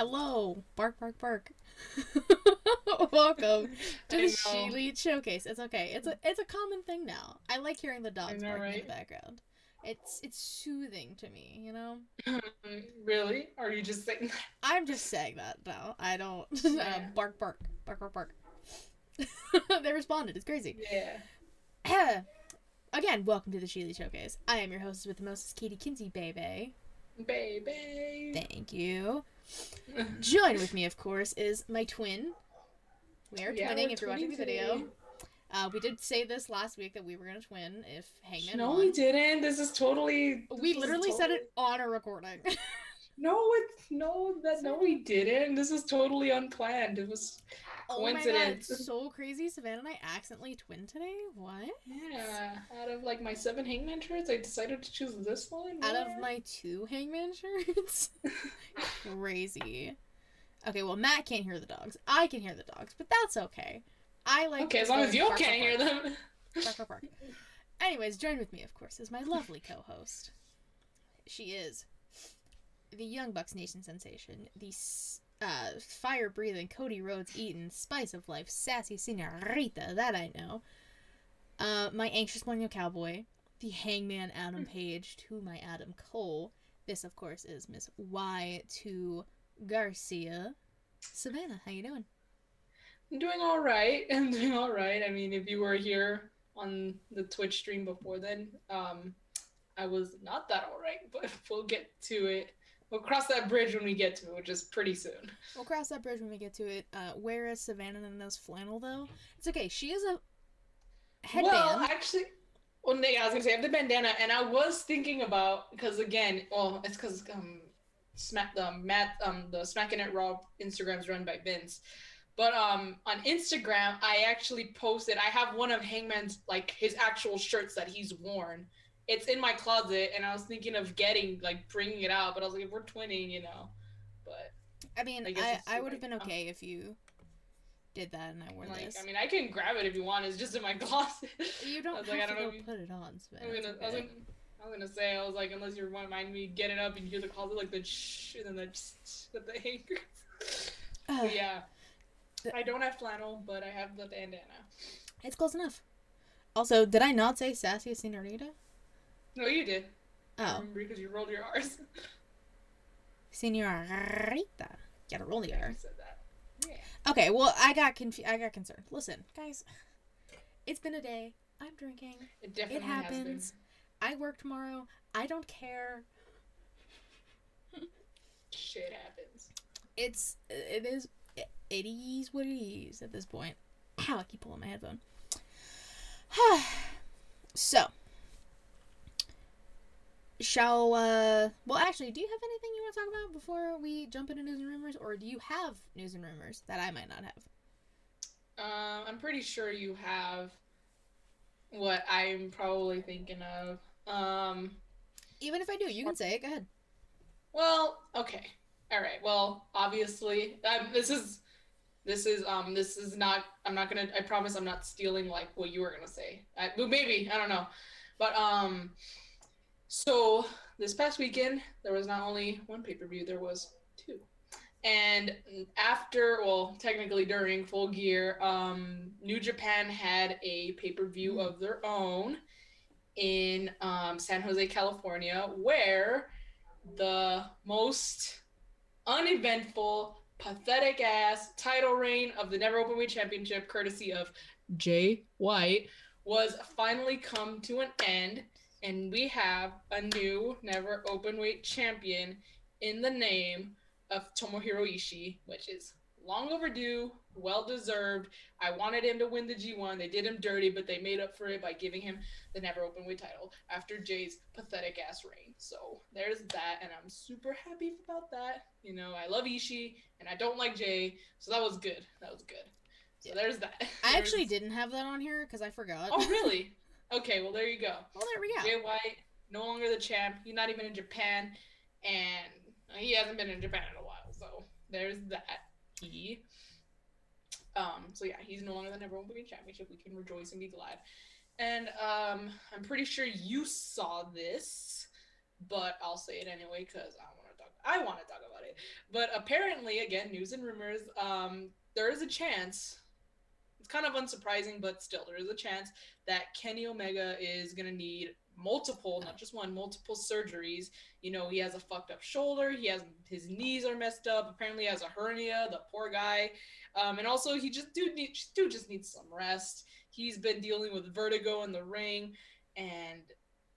Hello, bark, bark, bark. Welcome to the. She Lead Showcase. It's okay. It's a it's a common thing now. I like hearing the dogs know, barking in the background. It's it's soothing to me, you know. really? Are you just saying that? I'm just saying that now. I don't uh, bark, bark, bark, bark, bark. they responded. It's crazy. Yeah. Again, welcome to the Sheely Showcase. I am your hostess with the most, Katie Kinsey, baby. Baby. Thank you. Join with me, of course, is my twin. We are Yeah, twinning if you're watching the video. Uh, we did say this last week that we were gonna twin if Hangman No, won. we didn't. This is totally. We this is literally said it on a recording. No, it's no that no we didn't. This is totally unplanned. It was oh my god, Coincidence. it's so crazy. Savannah and I accidentally twinned today. What? yeah. Out of like my seven hangman shirts, I decided to choose this one. Out of my two Hangman shirts? crazy. Okay, well Matt can't hear the dogs. I can hear the dogs, but that's okay. I like. Okay, as long as you can't bark, hear bark. them. Bark, bark, bark. Anyways, join with me, of course, is my lovely co-host. She is the Young Bucks Nation sensation, the s- uh, fire-breathing Cody Rhodes Eaton spice of life, sassy senorita that I know. Uh, my anxious millennial cowboy, the Hangman Adam Page to my Adam Cole. This, of course, is Miss Y to Garcia. Savannah, how you doing? I'm doing all right. I'm doing all right. I mean, if you were here on the Twitch stream before then, um, I was not that all right, but we'll get to it. We'll cross that bridge when we get to it, which is pretty soon. We'll cross that bridge when we get to it. Uh, where is Savannah in this flannel, though? It's okay. She is a headband. Well, actually, well, no, yeah, I was gonna say I have the bandana, and I was thinking about because again, well, it's because um, smack the Matt um the Smacking It Raw Instagram's run by Vince, but um on Instagram I actually posted I have one of Hangman's like his actual shirts that he's worn. It's in my closet, and I was thinking of getting like bringing it out, but I was like, if we're twinning, you know, but I mean, I I, I would have been Oh. okay if you did that and I wore like this. I mean I can grab it if you want. It's just in my closet. you don't have like, I to don't know you- put it on, Savannah. I'm gonna, I, was I was gonna say, I was like, unless you remind me, get it up and hear the closet, like the shh, and then the shh with the. Ugh, But yeah, I don't have flannel, but I have the bandana. it's close enough. Also, did I not say sassy senorita? No, you did. Oh, because you rolled your R's. senorita. Gotta roll the R. you said that. Yeah. Okay, well, I got confu- I got concerned. Listen, guys, it's been a day. I'm drinking. It definitely happens. I work tomorrow. I don't care. Shit happens. It's it is it is what it is at this point. Ow, I keep pulling my headphone. so, shall uh well actually, do you have anything you want to talk about before we jump into news and rumors, or do you have news and rumors that I might not have? Um, I'm pretty sure you have what I'm probably thinking of. Um, Even if I do, you can say it. Go ahead. Well, okay. All right. Well, obviously, um, this is this is um this is not I'm not to I promise I'm not stealing like what you were to say. I, maybe, I don't know. But um so this past weekend there was not only one pay-per-view, there was two. And after, well, technically during Full Gear, um New Japan had a pay-per-view Mm. of their own in um, San Jose, California, where the most uneventful, pathetic ass title reign of the Never Open Openweight Championship, courtesy of Jay White, was finally come to an end, and we have a new Never open weight champion in the name of Tomohiro Ishii, which is long overdue, well deserved. I wanted him to win the G1. They did him dirty, but they made up for it by giving him the Never open weight title after Jay's pathetic ass reign. So there's that, and I'm super happy about that. You know, I love Ishii, and I don't like Jay, so that was good. That was good. So there's that. I actually didn't have that on here because I forgot. Oh really? Okay, well there you go. well, there we go. Jay White, no longer the champ. He's not even in Japan, and he hasn't been in Japan in a while. So there's that. He. Um. So yeah, he's no longer the number one championship. We can rejoice and be glad. And um, I'm pretty sure you saw this, but I'll say it anyway because I want to talk I want to talk about it. But apparently, again, news and rumors. Um, there is a chance. Kind of unsurprising, but still, there is a chance that Kenny Omega is gonna need multiple, not just one, multiple surgeries. You know, he has a fucked up shoulder. He has his knees are messed up. Apparently, has a hernia. The poor guy. Um, and also, he just dude, need, dude just needs some rest. He's been dealing with vertigo in the ring, and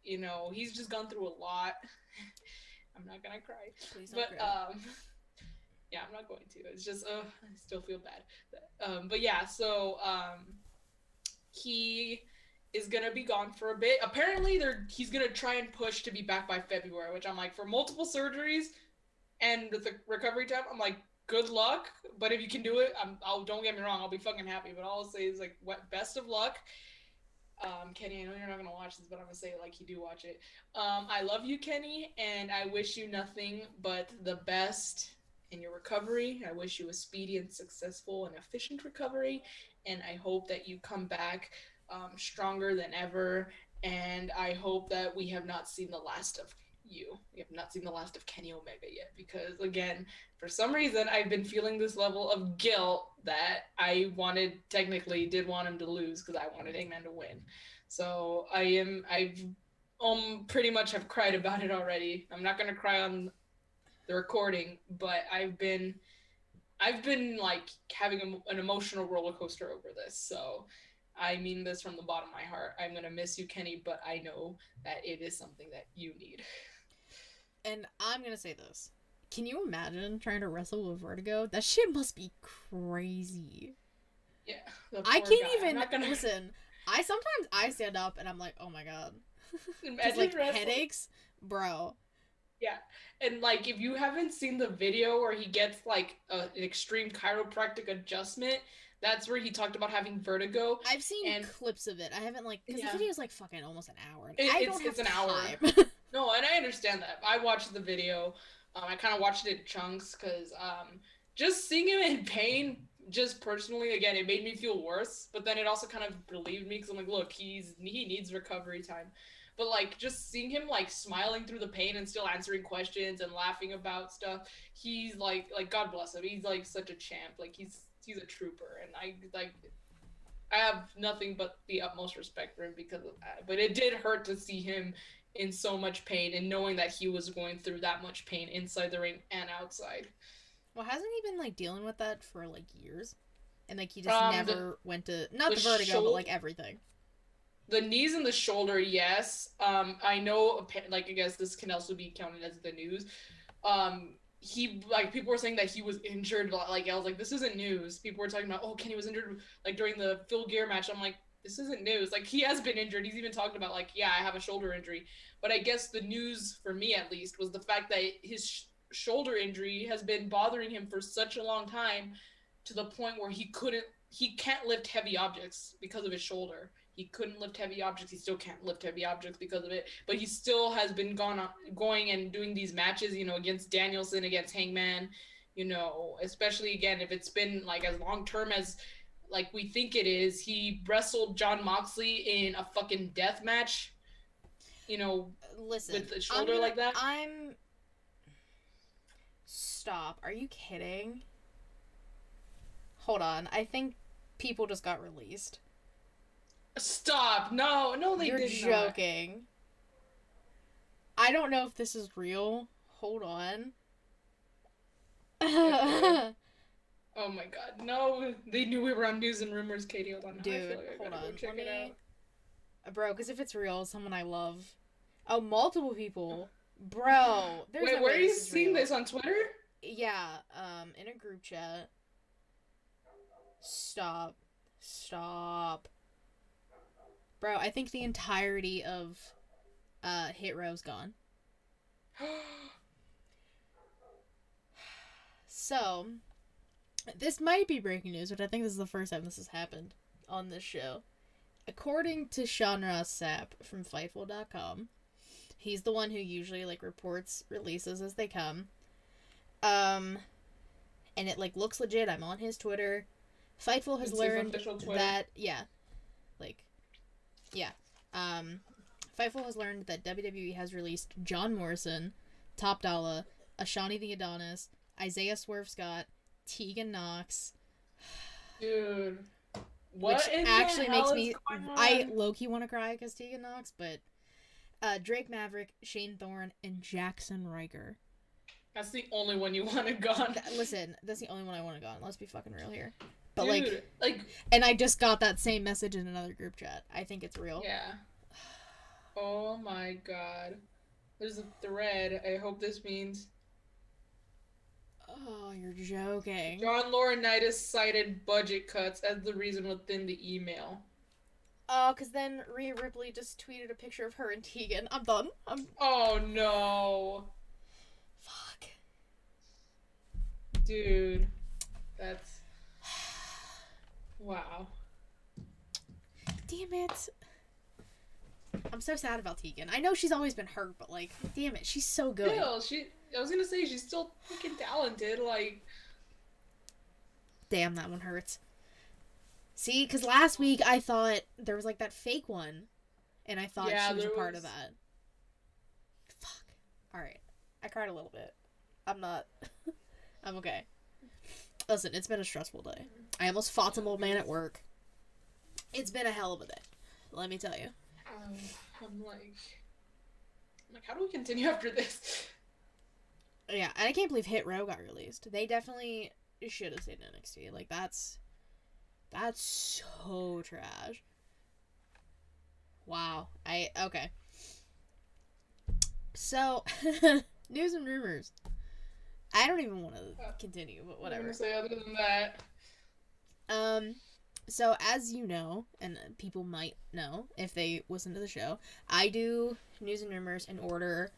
you know, he's just gone through a lot. I'm not gonna cry, Please don't but cry. um, yeah, I'm not going to. It's just, uh, I still feel bad. Um, but yeah, so um, he is gonna be gone for a bit. Apparently, they're he's gonna try and push to be back by February, which I'm like, for multiple surgeries and the recovery time, I'm like, good luck. But if you can do it, I'm. I'll don't get me wrong, I'll be fucking happy. But all I'll say is like, what best of luck. Um, Kenny, I know you're not gonna watch this, but I'm gonna say it like you do watch it. Um, I love you, Kenny, and I wish you nothing but the best in your recovery. I wish you a speedy and successful and efficient recovery, and I hope that you come back um, stronger than ever. And I hope that we have not seen the last of you. We have not seen the last of Kenny Omega yet, because again, for some reason, I've been feeling this level of guilt that I wanted, technically, did want him to lose because I wanted Hangman to win. So I am, I've um pretty much have cried about it already. I'm not gonna cry on the recording, but I've been, I've been like having a, an emotional roller coaster over this. So I mean this from the bottom of my heart. I'm gonna miss you, Kenny, but I know that it is something that you need. And I'm gonna say this. Can you imagine trying to wrestle with vertigo? That shit must be crazy. Yeah, I can't guy. Even gonna listen. I sometimes I stand up and I'm like, oh my god, like wrestling. headaches, bro. And like, if you haven't seen the video where he gets like a, an extreme chiropractic adjustment, that's where he talked about having vertigo. I've seen And- clips of it. I haven't like because Yeah. the video is like fucking almost an hour. It- I it's- don't have it's an hour. No, and I understand that. I watched the video. Um, I kind of watched it in chunks because um, just seeing him in pain, just personally, again, it made me feel worse. But then it also kind of relieved me because I'm like, look, he's he needs recovery time. But like just seeing him like smiling through the pain and still answering questions and laughing about stuff, he's like like God bless him. He's like such a champ. Like he's he's a trooper, and I like. I have nothing but the utmost respect for him because of that. But it did hurt to see him in so much pain and knowing that he was going through that much pain inside the ring and outside. well, hasn't he been like dealing with that for like years? And like he just Um, the- never went to not the the, vertigo, shoul- but like everything. The knees and the shoulder, yes. Um, I know, like I guess this can also be counted as the news. Um, he like people were saying that he was injured. Like I was like, this isn't news. People were talking about, oh, Kenny was injured like during the Full Gear match. I'm like, this isn't news. Like he has been injured. He's even talked about like, yeah, I have a shoulder injury. But I guess the news for me at least was the fact that his sh- shoulder injury has been bothering him for such a long time, to the point where he couldn't, he can't lift heavy objects because of his shoulder. He couldn't lift heavy objects. He still can't lift heavy objects because of it. But he still has been gone on, going and doing these matches, you know, against Danielson, against Hangman, you know, especially again if it's been like as long term as like we think it is. He wrestled Jon Moxley in a fucking death match. You know, Listen, with the I'm shoulder gonna- like that? I'm. Stop! Are you kidding? Hold on. I think people just got released. Stop. No, no, they You're did not. joking. I don't know if this is real. Hold on. Oh my god, no! They knew we were on news and rumors, Katie. Hold on, Dude, like hold on. check it out. Uh, Bro, because if it's real, someone I love. Oh, multiple people. Bro, there's Wait, no where are you seeing real. this on Twitter? Yeah, um, in a group chat. Stop. Stop. Bro, I think the entirety of uh Hit Row's gone. So, this might be breaking news, but I think this is the first time this has happened on this show. According to Sean Ross Sapp from Fightful.com, he's the one who usually like reports releases as they come. Um, and it like looks legit. I'm on his Twitter. Fightful has It's learned that yeah, like, yeah. Um, Fightful has learned that WWE has released John Morrison, Top Dollar, Ashante the Adonis, Isaiah Swerve Scott, Tegan Nox. Dude. What which actually makes me I key want to cry because Tegan Nox, but uh, Drake Maverick, Shane Thorne, and Jackson Ryker. That's the only one you want to go on. Listen, that's the only one I want to go on. Let's be fucking real here. But Dude, like, like, and I just got that same message in another group chat. I think it's real. yeah. Oh my god. There's a thread. I hope this means Oh, you're joking. John Laurinaitis cited budget cuts as the reason within the email. Oh, because then Rhea Ripley just tweeted a picture of her and Tegan. I'm done. I'm Oh no. fuck. Dude. That's wow. Damn it. I'm so sad about Tegan. I know she's always been hurt, but like, damn it, she's so good. Still, she I was gonna say she's still fucking talented, like Damn, that one hurts. See, because last week I thought there was like that fake one, and I thought Yeah, she was a part was. of that. Fuck. All right, I cried a little bit. I'm not. I'm okay. Listen, it's been a stressful day. I almost fought some old man at work. It's been a hell of a day. Let me tell you. um, I'm like I'm like, how do we continue after this? Yeah, and I can't believe Hit Row got released. They definitely should have stayed in NXT. Like that's that's so trash. Wow. I okay. So news and rumors. I don't even want to continue, but I'm whatever. gonna say other than that. Um, so as you know, and people might know if they listen to the show, I do news and rumors in order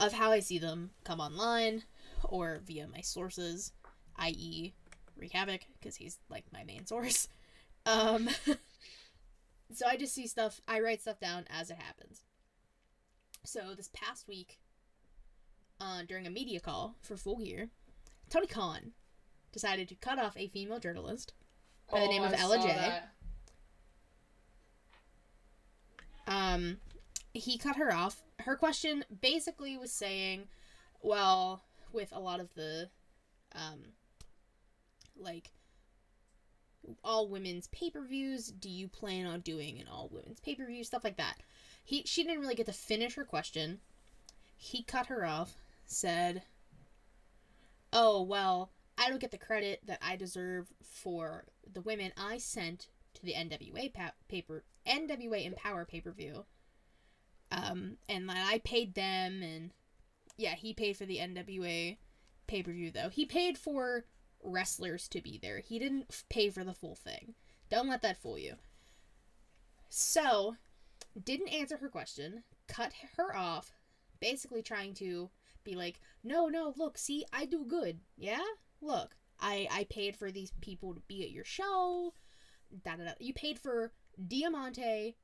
of how I see them come online or via my sources, i.e., Wreak Havoc, because he's like my main source. Um, so I just see stuff, I write stuff down as it happens. So this past week, uh, during a media call for Full Gear, Tony Khan decided to cut off a female journalist By the name of Oh, I Ella J. that. um he cut her off. Her question basically was saying well with a lot of the um like all women's pay-per-views do you plan on doing an all women's pay-per-view? Stuff like that. He she didn't really get to finish her question. He cut her off said oh well i don't get the credit that i deserve for the women i sent to the nwa pa- paper nwa empower pay-per-view um and i paid them and yeah he paid for the nwa pay-per-view though. He paid for wrestlers to be there. He didn't f- pay for the full thing. Don't let that fool you. So didn't answer her question cut her off basically trying to be like no no look see i do good yeah look i i paid for these people to be at your show da da da you paid for diamante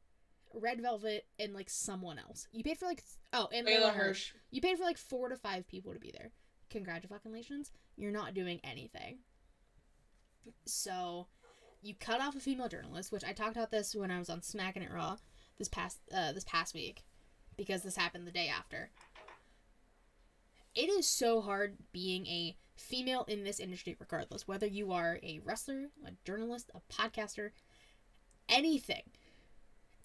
red velvet and like someone else you paid for like oh and Leyla Hirsch. Hirsch. You paid for like four to five people to be there. Congratulations. You're not doing anything. So, you cut off a female journalist, which I talked about this when I was on Smacking It Raw this past uh, this past week, because this happened the day after. It is so hard being a female in this industry, regardless whether you are a wrestler, a journalist, a podcaster, anything,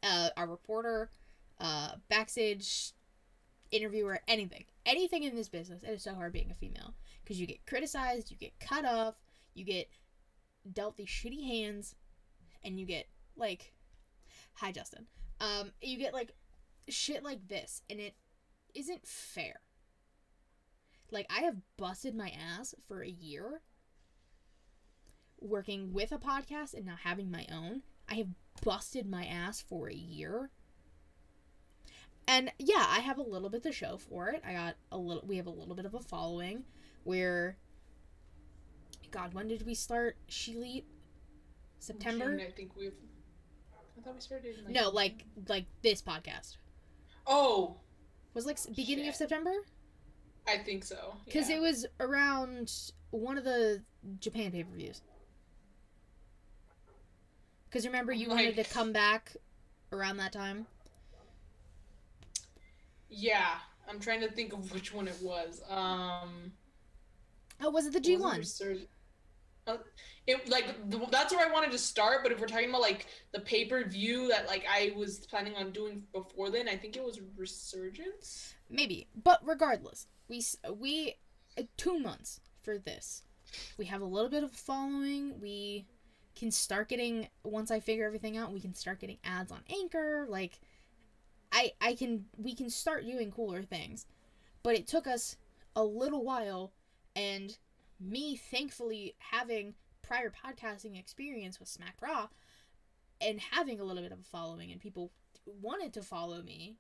uh, a reporter, uh, backstage interviewer, anything, anything in this business. It is so hard being a female because you get criticized, you get cut off, you get dealt these shitty hands, and you get like, hi Justin, um, you get like shit like this, and it isn't fair. Like I have busted my ass for a year working with a podcast and now having my own. I have busted my ass for a year and yeah, I have a little bit to show for it. I got a little. We have a little bit of a following. Where, God, when did we start? She September? I think we've. I thought we started. In, like, No, like like this podcast Oh, was like beginning of September I think so. because yeah. it was around one of the Japan pay per views. Because remember, you wanted to come back around that time. Yeah, I'm trying to think of which one it was. Um, Oh, was it the G one? Uh, it like th- that's where I wanted to start, but if we're talking about like the pay per view that like I was planning on doing before then, I think it was Resurgence. Maybe, but regardless, we we uh, two months for this. We have a little bit of following. We can start getting once I figure everything out. We can start getting ads on Anchor. Like, I I can we can start doing cooler things, but it took us a little while, and me thankfully having prior podcasting experience with Smack Raw, and having a little bit of a following, and people wanted to follow me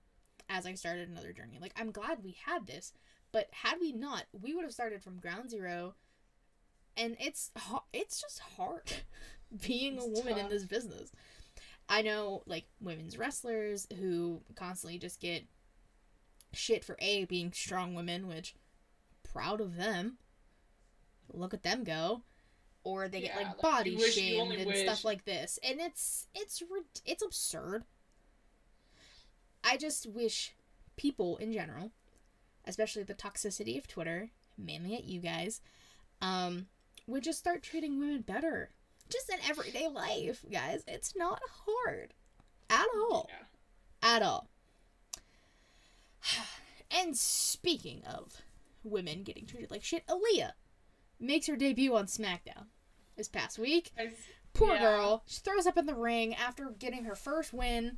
as I started another journey. Like I'm glad we had this, but had we not, we would have started from ground zero. And it's it's just hard being a It's woman in this business. I know like women's wrestlers who constantly just get shit for a being strong women, which proud of them. Look at them go. Or they get Yeah, like like, body you shamed and wish. stuff like this, and it's it's it's absurd. I just wish people in general, especially the toxicity of Twitter, mainly at you guys, um, would just start treating women better. Just in everyday life, guys. It's not hard. At all. Yeah. At all. And speaking of women getting treated like shit, Aaliyah makes her debut on SmackDown this past week. I, Poor Yeah. girl. She throws up in the ring after getting her first win.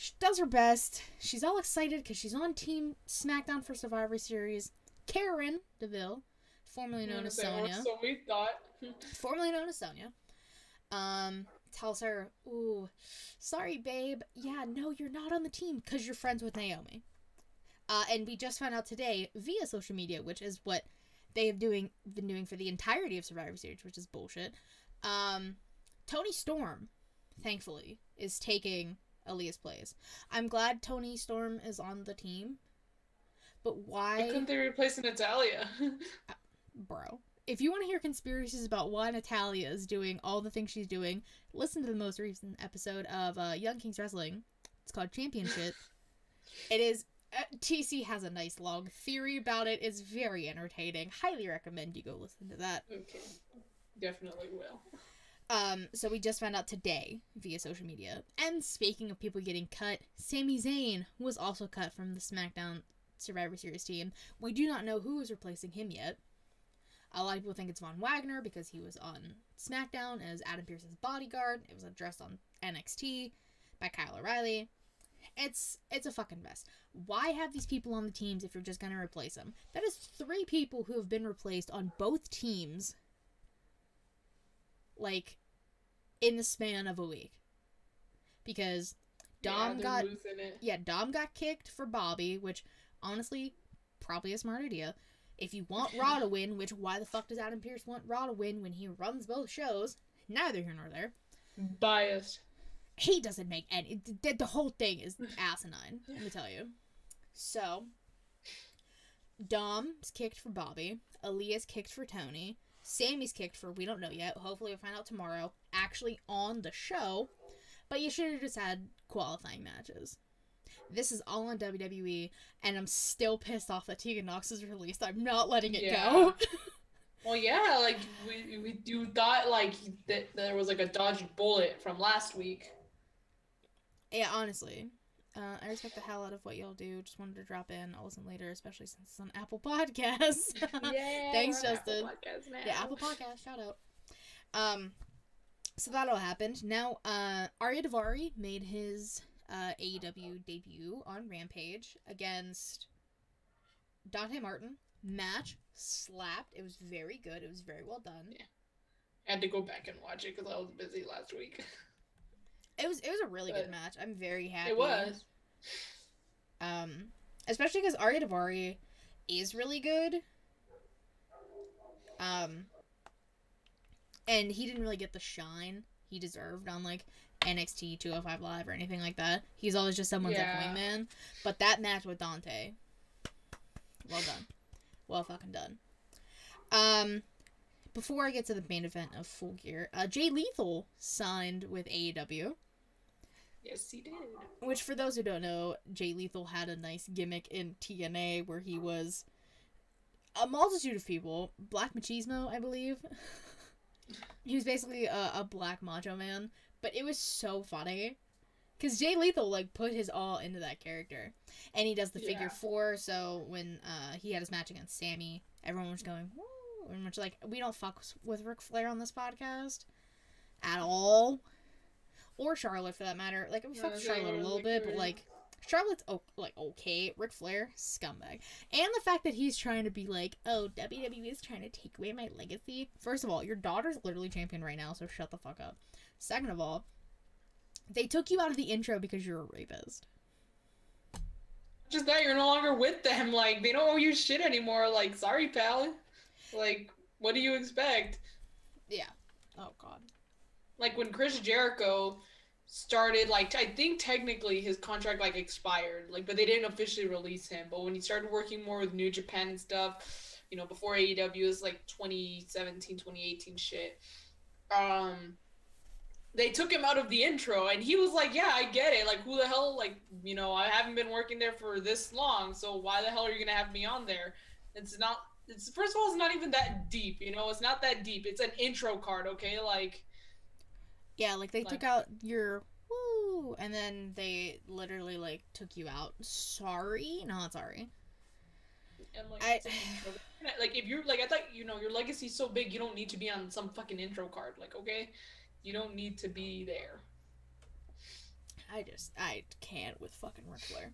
She does her best. She's all excited because she's on Team SmackDown for Survivor Series. Karen DeVille, formerly known as Sonya, So we thought. formerly known as Sonya, um, tells her, "Ooh, sorry, babe. Yeah, no, you're not on the team because you're friends with Naomi." Uh, and we just found out today via social media, which is what they have doing been doing for the entirety of Survivor Series, which is bullshit. Um, Toni Storm, thankfully, is taking Aaliyah's plays. I'm glad Toni Storm is on the team, but Why why, couldn't they replace Natalya? bro? If you want to hear conspiracies about why Natalya is doing all the things she's doing, listen to the most recent episode of uh, Young Kings Wrestling. It's called Championship. it is. Uh, TC has a nice long theory about it. It's very entertaining. Highly recommend you go listen to that. okay, definitely will. Um, so we just found out today via social media. And speaking of people getting cut, Sami Zayn was also cut from the SmackDown Survivor Series team. We do not know who is replacing him yet. A lot of people think it's Von Wagner because he was on SmackDown as Adam Pearce's bodyguard. It was addressed on NXT by Kyle O'Reilly. It's it's a fucking mess. Why have these people on the teams if you're just gonna replace them? That is three people who have been replaced on both teams like in the span of a week. Because Dom yeah, got it. yeah, Dom got kicked for Bobby, which honestly probably a smart idea. If you want Raw to win, which why the fuck does Adam Pearce want Raw to win when he runs both shows? Neither here nor there. Biased. He doesn't make any. The, the whole thing is asinine. Let me tell you. So, Dom's kicked for Bobby. Aaliyah's kicked for Toni. Sami's kicked for we don't know yet. Hopefully we'll find out tomorrow. Actually on the show. But you should have just had qualifying matches. This is all on WWE, and I'm still pissed off that Tegan Nox is released. I'm not letting it Yeah. go. Well, yeah, like we, we you thought like that there was like a dodged bullet from last week. yeah, honestly. Uh, I respect the hell out of what y'all do. Just wanted to drop in. I'll listen later, especially since it's on Apple Podcasts. Yeah. Thanks, Apple Justin. Podcasts now. Yeah, Apple Podcast, shout out. Um, so that all happened. Now, uh, Arya Daivari made his uh, AEW debut on Rampage against Dante Martin. Match slapped. It was very good. It was very well done. Yeah. I had to go back and watch it because I was busy last week. It was it was a really good match. I'm very happy. It was. Um, especially because Arya Daivari is really good. Um, and he didn't really get the shine he deserved on like NXT 205 Live or anything like that. He's always just someone's Yeah. like wingman. But that match with Dante, well done, well fucking done. Um, before I get to the main event of Full Gear, uh, Jay Lethal signed with AEW. Yes, he did. Which, for those who don't know, Jay Lethal had a nice gimmick in TNA where he was a multitude of people. Black Machismo, I believe. he was basically a, a black macho man, but it was so funny. Because Jay Lethal, like, put his all into that character. And he does the figure Yeah. four, so when uh, he had his match against Sammy, everyone was going, woo! And much like, we don't fuck with Ric Flair on this podcast at all. Or Charlotte, for that matter. Like, fuck they Charlotte a little bit, but, like, Charlotte's o- like okay. Ric Flair, scumbag, and the fact that he's trying to be like, oh, WWE is trying to take away my legacy. First of all, your daughter's literally champion right now, so shut the fuck up. Second of all, they took you out of the intro because you're a rapist. Just that you're no longer with them. Like they don't owe you shit anymore. Like sorry, pal. Like what do you expect? Yeah. Oh god. Like when Chris Jericho started, like I think technically his contract like expired, like but they didn't officially release him. But when he started working more with New Japan and stuff, you know, before AEW was like 2017, 2018 shit. Um they took him out of the intro and he was like, Yeah, I get it. Like who the hell like you know, I haven't been working there for this long, so why the hell are you gonna have me on there? It's not it's first of all it's not even that deep, you know, it's not that deep. It's an intro card, okay? Like Yeah, like they Like- took out your woo, and then they literally like took you out. Sorry, not sorry. And like, I- it's an intro. like if you're like I thought you know your legacy's so big you don't need to be on some fucking intro card. Like okay, you don't need to be there. I just I can't with fucking Ric Flair.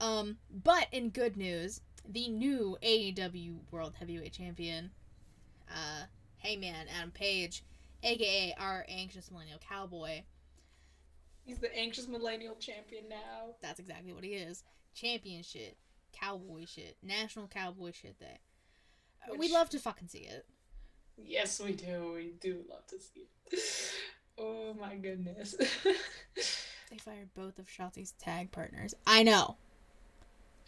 Um, but in good news, the new AEW World Heavyweight Champion, uh, Hangman Adam Page, aka our anxious millennial cowboy. He's the anxious millennial champion now. That's exactly what he is. Champion shit, cowboy shit, national cowboy shit. Day. Uh, we Which- love to fucking see it. Yes, we do. We do love to see it. Oh my goodness. They fired both of Shotzi's tag partners. I know.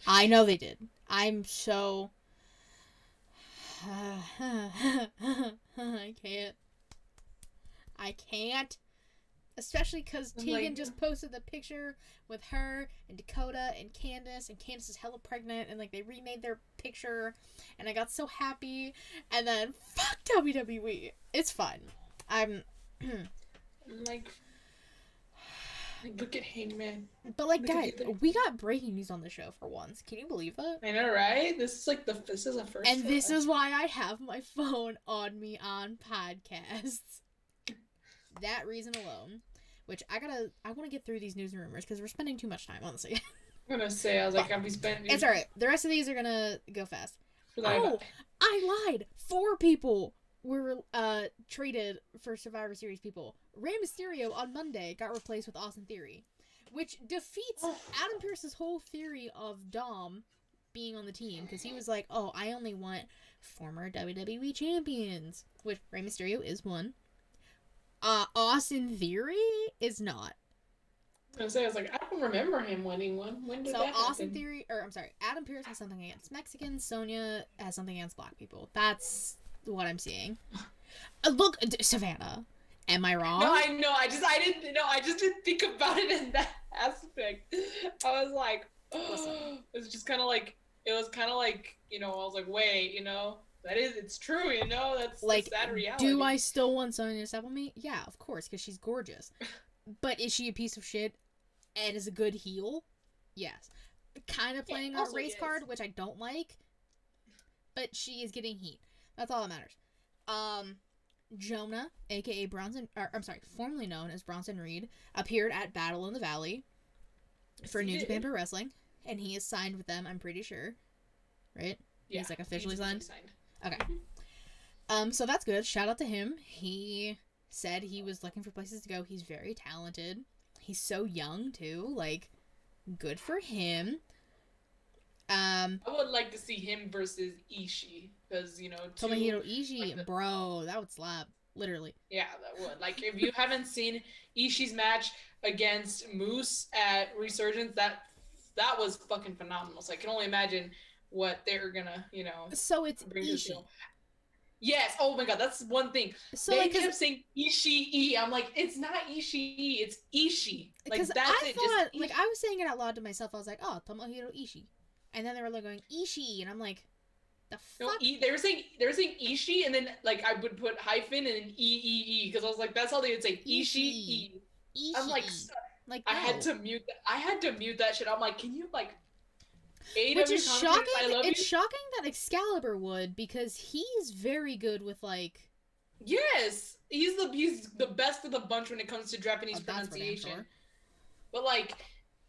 I know they did. I'm so. I can't. I can't. Especially because Tegan like- just posted the picture with her and Dakota and Candice, and Candice is hella pregnant, and like they remade their picture, and I got so happy. And then, fuck WWE. It's fun. I'm. Like, like, look at Hangman. But like, Look guys, we got breaking news on the show for once. Can you believe it? I know, right? This is like the this is a first. And this is why I have my phone on me on podcasts. That reason alone, which I gotta, I want to get through these news and rumors because we're spending too much time. Honestly, I'm gonna say I was like, we spending. it's all right. The rest of these are gonna go fast. Oh, I lied. Four people were uh traded for Survivor Series people. Rey Mysterio on Monday got replaced with Austin Theory, which defeats Oh. Adam Pearce's whole theory of Dom being on the team because he was like, "Oh, I only want former WWE champions," which Rey Mysterio is one. Uh, Austin Theory is not. I was gonna I was like, I don't remember him winning one. When did So that Austin happen? Theory, or I'm sorry, Adam Pearce has something against Mexicans. Sonia has something against Black people. That's what I'm seeing. Uh, look, d- Savannah. Am I wrong? No, I know. I just I didn't know. I just didn't think about it in that aspect. I was like, Listen. it was just kind of like it was kind of like you know. I was like, wait, you know, that is it's true. You know, that's like, that reality. do I still want Sonya to step on me? Yeah, of course, because she's gorgeous. but is she a piece of shit and is a good heel? Yes. Kind of Yeah, playing a race card, which I don't like. But she is getting heat. That's all that matters. Um, Jonah, aka Bronson, or I'm sorry, formerly known as Bronson Reed, appeared at Battle in the Valley for New. Japan Pro Wrestling, and he is signed with them. I'm pretty sure, right? Yeah, he's, like, officially he's signed? Um, so that's good. Shout out to him. He said he was looking for places to go. He's very talented. He's so young too. Like, good for him. Um, I would like to see him versus Ishii because you know. Two, Tomohiro Ishii, like bro, that would slap. Literally. Yeah, that would. Like, if you haven't seen Ishii's match against Moose at Resurgence, that that was fucking phenomenal. So I can only imagine what they're gonna, you know, So it's Ishii. Yes. Oh my god, that's one thing. So they like, kept saying Ishii. I'm like, it's not Ishii, it's Ishii. Like because that's I it. thought, just like, I was saying it out loud to myself. I was like, "Oh, Tomohiro Ishii," and then they were like going Ishii, and I'm like, "The No, fuck." e, they were saying they were saying Ishii, and then like I would put hyphen and E E E because I was like, that's how they would say Ishii. Ishii. I'm like, Ishii. "S- like I had to mute that. I had to mute that shit. I'm like, can you like? Which is shocking. It's you. shocking that Excalibur would because he's very good with like. Yes, he's the he's the best of the bunch when it comes to Japanese oh, that's for damn pronunciation. sure. But like,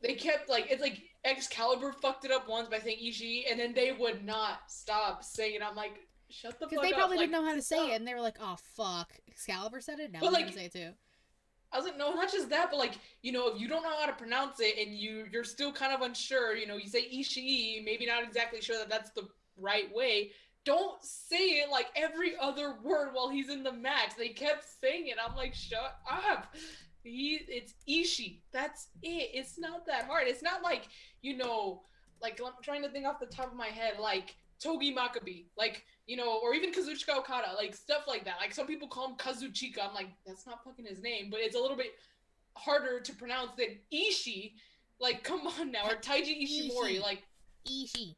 they kept like it's like Excalibur fucked it up once by saying Ishii, and then they would not stop saying it. I'm like, shut the fuck up. Because they probably didn't know how to say it, and they were like, "Oh fuck, Excalibur said it. Now But, I'm like, gonna say it too." I was like, no, not just that, but like, you know, if you don't know how to pronounce it and you you're still kind of unsure, you know, you say Ishii, maybe not exactly sure that that's the right way. Don't say it like every other word while he's in the match. They kept saying it. I'm like, shut up. He, it's Ishii. That's it. It's not that hard. It's not like you know, like I'm trying to think off the top of my head, like Togi Makabe, like you know, or even Kazuchika Okada, like stuff like that. Like some people call him Kazuchika. I'm like, that's not fucking his name, but it's a little bit harder to pronounce than Ishii. Like, come on now, or Taiji Ishimori. Ishii. Like, Ishii.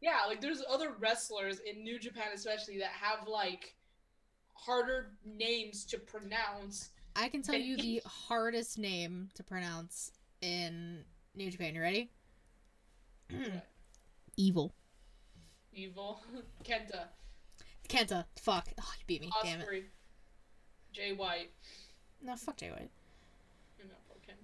yeah, like there's other wrestlers in New Japan, especially that have like harder names to pronounce. I can tell you the hardest name to pronounce in New Japan. You ready? Evil. Evil, Kenta, Kenta. Fuck. Oh, you beat me. Damn it. Ospreay, Jay White. No, fuck Jay White. You fuck him.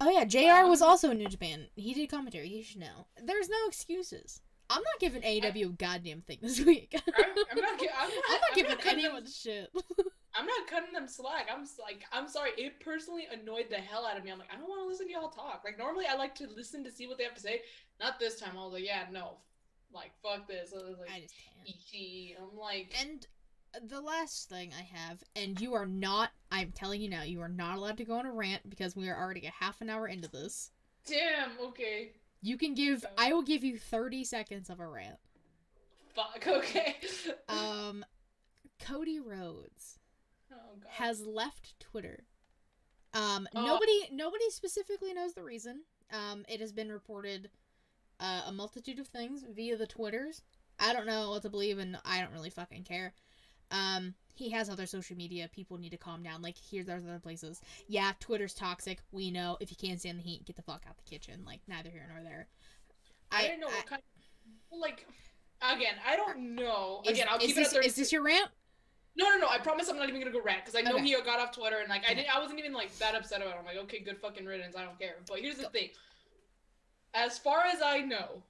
Oh yeah, JR was Um, also in New Japan. He did commentary. You should know. There's no excuses. I'm not giving AEW a goddamn thing this week. I'm, I'm not. I'm not, I'm not giving cutting anyone Them, shit. I'm not cutting them slack. I'm like, I'm sorry. It personally annoyed the hell out of me. I'm like, I don't want to listen to y'all talk. Like normally, I like to listen to see what they have to say. Not this time. I was like, yeah, no, like fuck this. I was like, I just can't. Ichi. I'm like, And the last thing I have, and you are not, I'm telling you now, you are not allowed to go on a rant because we are already a half an hour into this. damn. Okay. You can give, I will give you 30 seconds of a rant. Fuck. Okay. Um, Cody Rhodes oh god. has left Twitter. Um, Oh. nobody, nobody specifically knows the reason. Um, it has been reported uh, a multitude of things via the Twitters. I don't know what to believe, and I don't really fucking care. Um, he has other social media. People need to calm down. Like, here's other places. Yeah, Twitter's toxic. We know. If you can't stand the heat, get the fuck out the kitchen. Like, neither here nor there. I, didn't know what kind. like, again, I don't know. is, Again, I'll keep this, it at 30 Is this your rant? No, no, no. I promise I'm not even gonna go rant because I know Okay. he got off Twitter and like I didn't. I wasn't even like that upset about it. I'm like, okay, good fucking riddance. I don't care. But here's the Go. thing. As far as I know,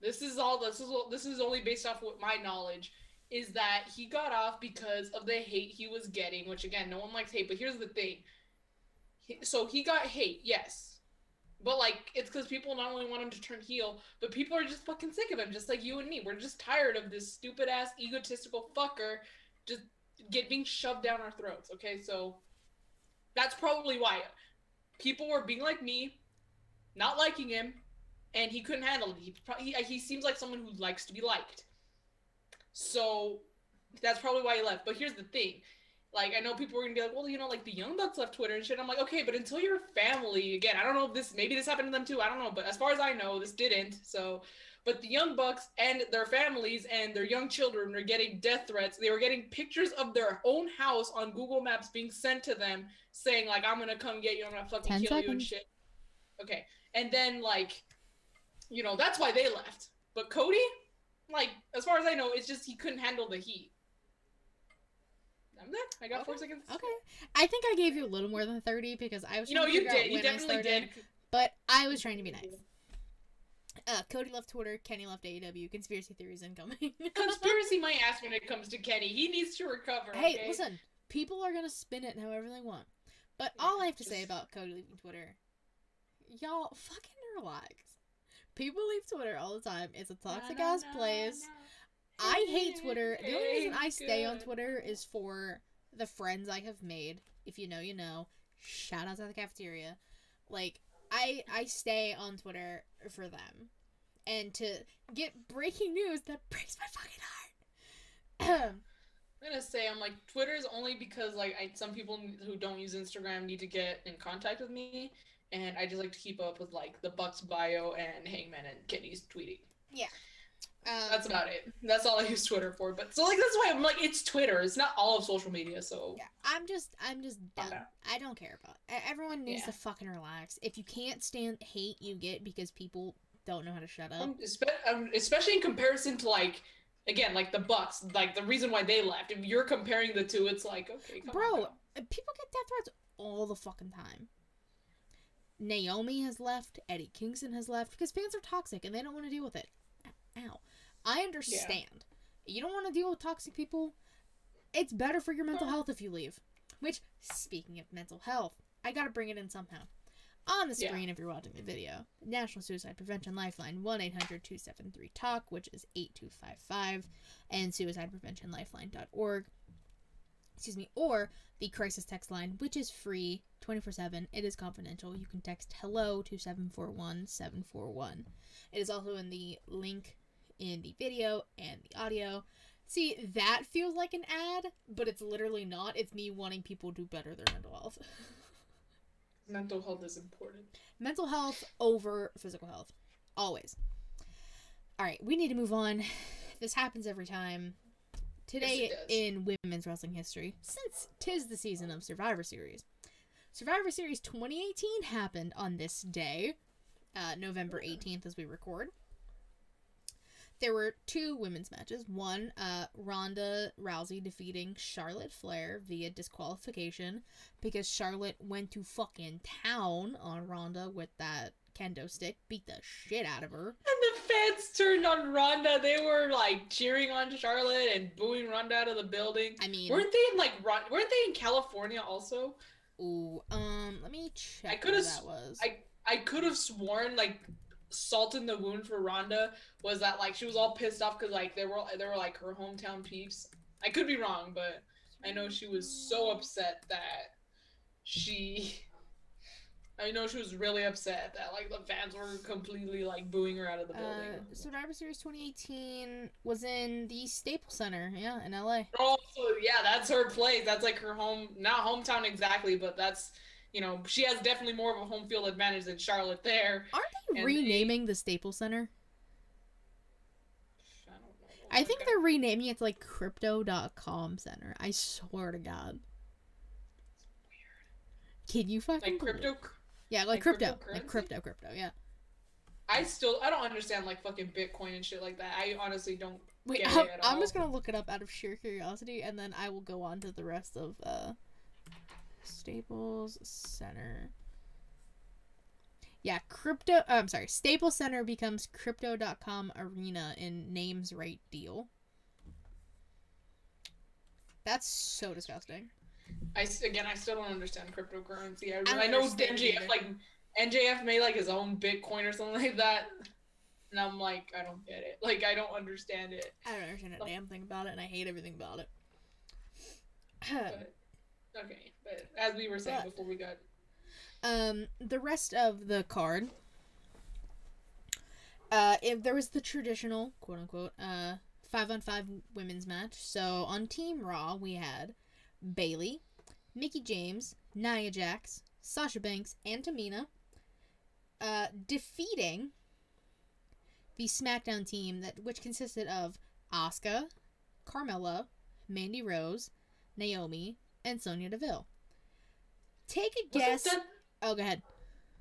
this is all. This is this is only based off what my knowledge is that he got off because of the hate he was getting. Which again, no one likes hate. But here's the thing. He, so he got hate, yes. But like, it's because people not only want him to turn heel, but people are just fucking sick of him, just like you and me. We're just tired of this stupid ass egotistical fucker just get being shoved down our throats. Okay, so that's probably why people were being like me, not liking him, and he couldn't handle it. He pro- he, he seems like someone who likes to be liked. So that's probably why he left. But here's the thing. Like I know people were gonna be like, well, you know, like the Young Bucks left Twitter and shit. I'm like, okay, but until your family, again, I don't know if this maybe this happened to them too. I don't know, but as far as I know, this didn't. So, but the Young Bucks and their families and their young children are getting death threats. They were getting pictures of their own house on Google Maps being sent to them, saying like, I'm gonna come get you. I'm gonna fucking 10 kill you and shit. Okay, and then like, you know, that's why they left. But Cody, like, as far as I know, it's just he couldn't handle the heat. I'm there. I got four seconds. Okay. I think I gave you a little more than 30 because I was You know, you did. You definitely started, did. But I was trying to be nice. Uh, Cody left Twitter. Kenny left AEW. Conspiracy theories incoming. Conspiracy my ass when it comes to Kenny. He needs to recover. hey, okay? listen. People are gonna spin it however they want. But Yeah, all I have to say about Cody leaving Twitter, y'all fucking relax. People leave Twitter all the time. It's a toxic Na, na, ass place. na. I hate Twitter. The only reason I stay on. Twitter is for the friends I have made. If you know, you know. Shout out to the cafeteria. Like I I stay on Twitter for them. And to get breaking news that breaks my fucking heart. I'm gonna say I'm like Twitter is only because like I some people who don't use Instagram need to get in contact with me, and I just like to keep up with like the Bucks bio and Hangman and Kenny's tweeting. Um, That's about it. That's all I use Twitter for. But so like that's why I'm like it's Twitter. It's not all of social media. So Yeah, I'm just, I'm just done. I don't care about. e- Everyone needs Yeah. to fucking relax. If you can't stand hate you get because people don't know how to shut up, Um, um, especially in comparison to like again like the Bucks, like the reason why they left. If you're comparing the two, it's like okay, come Bro, on, uh, people get death threats all the fucking time. Naomi has left. Eddie Kingston has left because fans are toxic and they don't want to deal with it. Ow. I understand. You don't want to deal with toxic people. It's better for your mental health if you leave. Which, speaking of mental health, I gotta bring it in somehow. On the Yeah. screen, if you're watching the video, National Suicide Prevention Lifeline 1 800 273 TALK, which is 8255, and suicidepreventionlifeline.org. Excuse me, or the crisis text line, which is free 24 7. It is confidential. You can text hello to 741 741. It is also in the link in the video and the audio. See, that feels like an ad, but it's literally not. It's me wanting people to do better their mental health. mental health is important. mental health over physical health. Always. All right, we need to move on. This happens every time. Today Yes, in women's wrestling history, since tis the season of Survivor Series. Survivor Series 2018 happened on this day, uh, November 18th, as we record. There were two women's matches. One, uh, Ronda Rousey defeating Charlotte Flair via disqualification because Charlotte went to fucking town on Ronda with that kendo stick, beat the shit out of her. And the fans turned on Ronda. They were like cheering on Charlotte and booing Ronda out of the building. I mean, Weren't they in like Ron- weren't they in California also? ooh, um, let me check I coulda that was. I I could have sworn like salt in the wound for Ronda was that like she was all pissed off because like they were they were like her hometown peeps. I could be wrong, but I know she was so upset that she. I know she was really upset that like the fans were completely like booing her out of the building. Uh, Survivor Series 2018 was in the Staples Center, yeah, in LA. Oh, so yeah, that's her place. That's like her home, not hometown exactly, but that's you know she has definitely more of a home field advantage than Charlotte there. Aren't they And renaming the Staples Center? I don't know. I think they're renaming it to like Crypto.com Center. I swear to God. weird Can you fucking like crypto. Yeah, like, like crypto, like crypto, crypto. Yeah. I still I don't understand like fucking Bitcoin and shit like that. I honestly don't. Wait, I'm, I'm just gonna look it up out of sheer curiosity, and then I will go on to the rest of uh, Staples Center. Yeah, crypto. Uh, I'm sorry, Staples Center becomes Crypto.com Arena in names right deal. That's so disgusting. I again I still don't understand cryptocurrency. I, don't I know MJF either. like MJF made like his own Bitcoin or something like that, and I'm like I don't get it. Like I don't understand it. I don't understand a damn thing about it, and I hate everything about it. But okay, but as we were saying But- before we got um, the rest of the card. Uh, if there was the traditional quote unquote uh five on five women's match. So on Team Raw we had Bayley, Mickie James, Nia Jax, Sasha Banks, and Tamina, uh, defeating the SmackDown team that which consisted of Asuka, Carmella, Mandy Rose, Naomi, and Sonya Deville. Take a guess. that Oh, go ahead.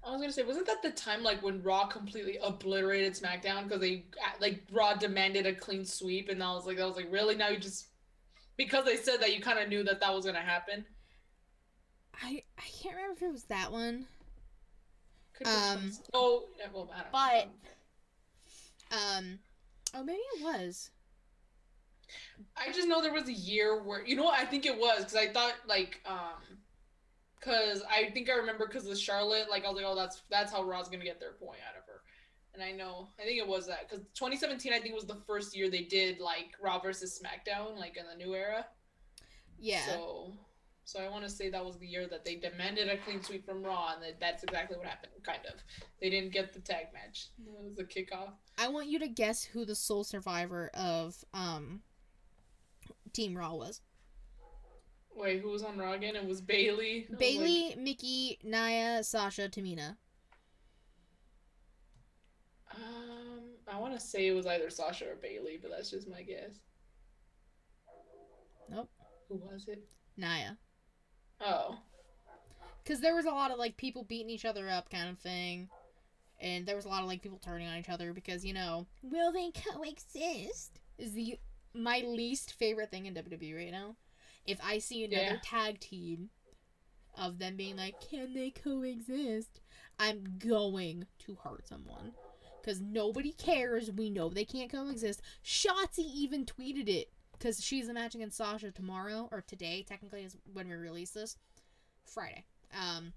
I was gonna say, wasn't that the time like when Raw completely obliterated SmackDown because they like Raw demanded a clean sweep, and I was like, I was like, really? Now you just because they said that you kind of knew that that was gonna happen. I I can't remember if it was that one. Could Um, oh, yeah, well, I don't but- know. Um, oh maybe it was. I just know there was a year where you know what I think it was because I thought like um because I think I remember because of Charlotte like I was like oh that's that's how Raw's gonna get their point of her and I know I think it was that because 2017 I think was the first year they did like Raw versus SmackDown like in the new era Yeah. so so I want to say that was the year that they demanded a clean sweep from Raw and that, that's exactly what happened kind of they didn't get the tag match it was a kickoff I want you to guess who the sole survivor of um Team Raw was. Wait, who was on Raw again? It was Bayley. Was Bayley, Mickie, Nia, Sasha, Tamina. Um, I want to say it was either Sasha or Bailey, but that's just my guess. Nope. Who was it? Nia. Oh. Because there was a lot of like people beating each other up kind of thing. And there was a lot of like people turning on each other because, you know, will they coexist? Is the my least favorite thing in WWE right now. If I see another Yeah. tag team of them being like, can they coexist? I'm going to hurt someone. Because nobody cares. We know they can't coexist. Shotzi even tweeted it. Because she's a match against Sasha tomorrow, or today, technically, is when we release this. Friday. Um,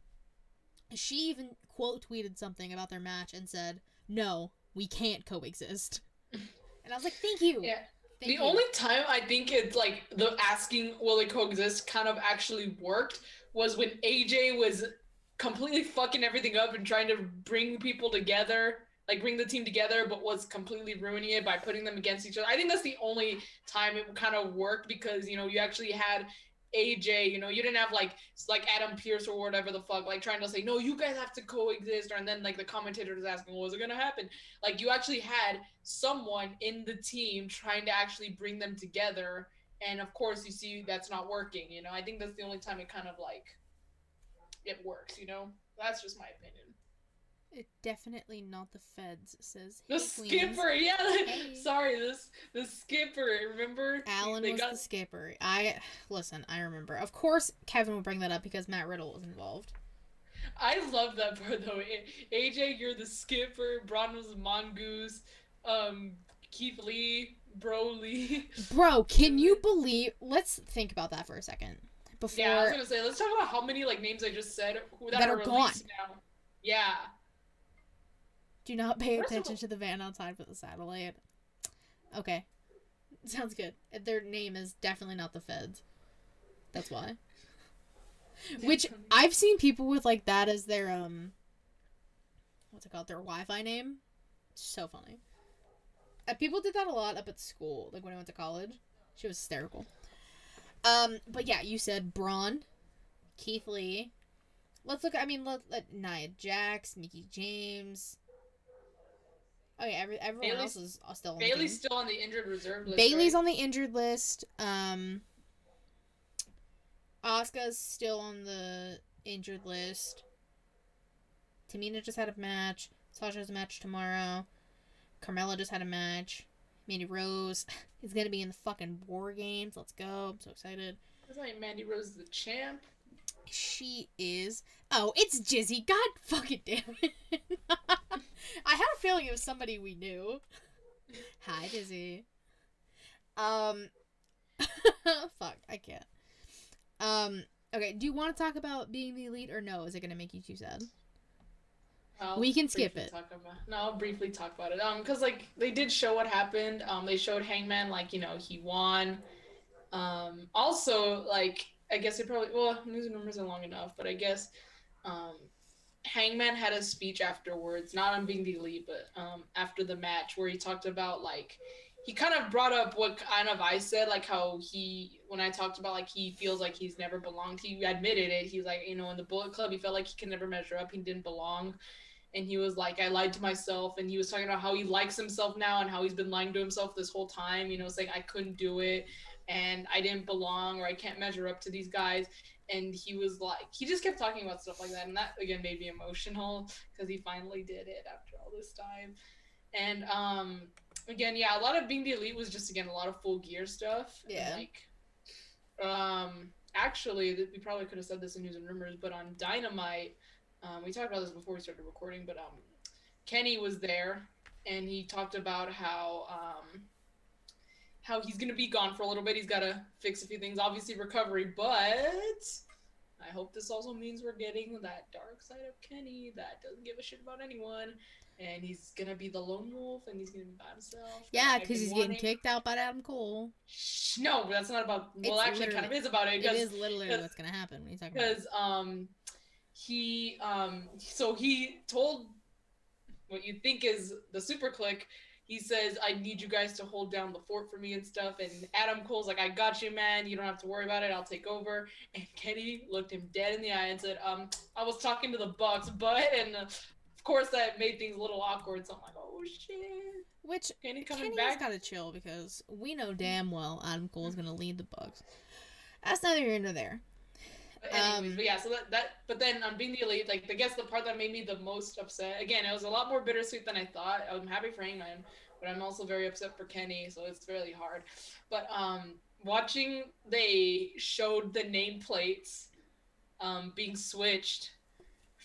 she even quote tweeted something about their match and said, "No, we can't coexist." And I was like, "Thank you." Yeah. Thank the you. only time I think it's like the asking will they coexist kind of actually worked was when AJ was completely fucking everything up and trying to bring people together, like bring the team together, but was completely ruining it by putting them against each other. I think that's the only time it kind of worked because you know you actually had AJ, you know, you didn't have like like Adam Pearce or whatever the fuck, like trying to say, no, you guys have to coexist, or and then like the commentator was asking, well, was it gonna happen? Like you actually had someone in the team trying to actually bring them together, and of course you see that's not working. You know, I think that's the only time it kind of like it works. You know, that's just my opinion. It definitely not the feds. Says The "Hey, queens." skipper, yeah. Hey. Sorry, this the skipper. Remember? Alan They was got- the skipper. I listen. I remember. Of course, Kevin will bring that up because Matt Riddle was involved. I love that part though. AJ, you're the skipper. Braun was the mongoose. Um, Keith Lee, Broly. Bro, can you believe? Let's think about that for a second. Before Yeah, I was gonna say, let's talk about how many like names I just said who that, That are, are released now. Yeah. Do not pay First attention to the van outside with the satellite. Okay, sounds good. Their name is definitely not the feds. That's why. Which I've seen people with like that as their um what's it called? Their Wi-Fi name. So funny. Uh, people did that a lot up at school, like when I went to college. She was hysterical. Um, but yeah, you said Braun, Keith Lee. Let's look. I mean, let, let Nia Jax, Mickie James. Oh yeah, every, everyone Bayley's- else is uh, still on the Bayley's still on the injured reserve list. Bayley's right? on the injured list. Um, Asuka's still on the injured list. Tamina just had a match. Sasha has a match tomorrow. Carmella just had a match. Mandy Rose is gonna be in the fucking War Games. Let's go! I'm so excited. That's like Mandy Rose is the champ. She is. Oh, it's Jizzy. God fucking damn it! I had a feeling it was somebody we knew. Hi, Jizzy. Um. fuck, I can't. Um. Okay, do you want to talk about being the elite or no? Is it gonna make you too sad? I'll We can skip it. About, no, I'll briefly talk about it. Um, because like they did show what happened. Um, they showed Hangman like you know he won. Um, also like I guess it probably well news and rumors are long enough, but I guess um, Hangman had a speech afterwards, not on being the elite, but um after the match where he talked about like he kind of brought up what kind of I said, like how he when I talked about like he feels like he's never belonged. He admitted it. He's like, you know, in the Bullet Club, he felt like he could never measure up. He didn't belong, and he was like, I lied to myself. And he was talking about how he likes himself now and how he's been lying to himself this whole time. You know, saying I couldn't do it, and I didn't belong, or I can't measure up to these guys. And he was like, he just kept talking about stuff like that, and that again made me emotional because he finally did it after all this time. And um, again, yeah, a lot of being the elite was just again a lot of full gear stuff. Yeah. like, um, actually, we probably could have said this in news and rumors, but on Dynamite, um, we talked about this before we started recording, but um, Kenny was there, and he talked about how um, how he's gonna be gone for a little bit. He's got to fix a few things, obviously recovery, but. I hope this also means we're getting that dark side of Kenny that doesn't give a shit about anyone, and he's gonna be the lone wolf, and he's gonna be by himself. Yeah, because he's getting kicked out by Adam Cole. Shh, No, that's not about. Well, It's actually, kind of is about it It is literally what's gonna happen when you talk about. because um he um so he told what you think is the SuperKliq he says, I need you guys to hold down the fort for me and stuff. And Adam Cole's like, I got you, man. You don't have to worry about it. I'll take over. And Kenny looked him dead in the eye and said, Um, I was talking to the Bucks, but and uh, of course that made things a little awkward. So I'm like, oh shit. Which Kenny coming Kenny's back. gotta chill because we know damn well Adam Cole is gonna lead the Bucks. That's neither here nor there. But anyways, Um, but yeah, so that, that but then on being the elite, like I guess the part that made me the most upset again, it was a lot more bittersweet than I thought. I'm happy for Hangman, but I'm also very upset for Kenny, so it's really hard. But um watching they showed the nameplates um being switched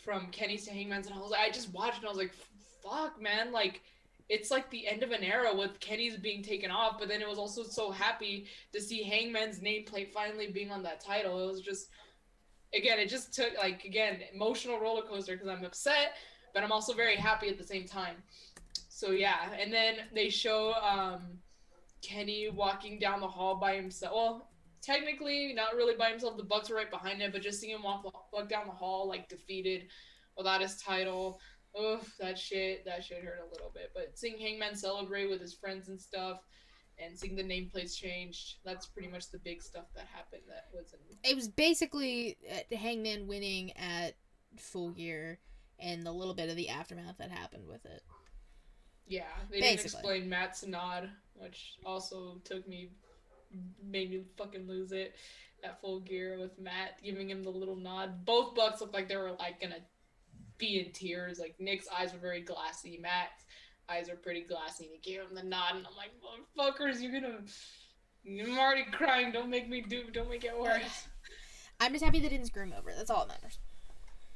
from Kenny's to Hangman's and I was I just watched and I was like, fuck man, like it's like the end of an era with Kenny's being taken off, but then it was also so happy to see Hangman's nameplate finally being on that title. It was just again, it just took like again emotional roller coaster because I'm upset, but I'm also very happy at the same time. So yeah, and then they show um, Kenny walking down the hall by himself. Well, technically not really by himself. The Bucks were right behind him, but just seeing him walk walk down the hall like defeated without his title. Oof, that shit, that shit hurt a little bit. But seeing Hangman celebrate with his friends and stuff, and seeing the nameplates changed, that's pretty much the big stuff that happened. That was in It was basically uh, Hangman winning at Full Gear and the little bit of the aftermath that happened with it. Yeah, they didn't explain Matt's nod, which also took me, made me fucking lose it. At full gear with Matt giving him the little nod. Both Bucks looked like they were like gonna be in tears. Like Nick's eyes were very glassy. Matt's eyes are pretty glassy. And he gave him the nod, and I'm like, motherfuckers, you're gonna. I'm already crying. Don't make me do. Don't make it worse. I'm just happy they didn't screw him over. That's all that matters.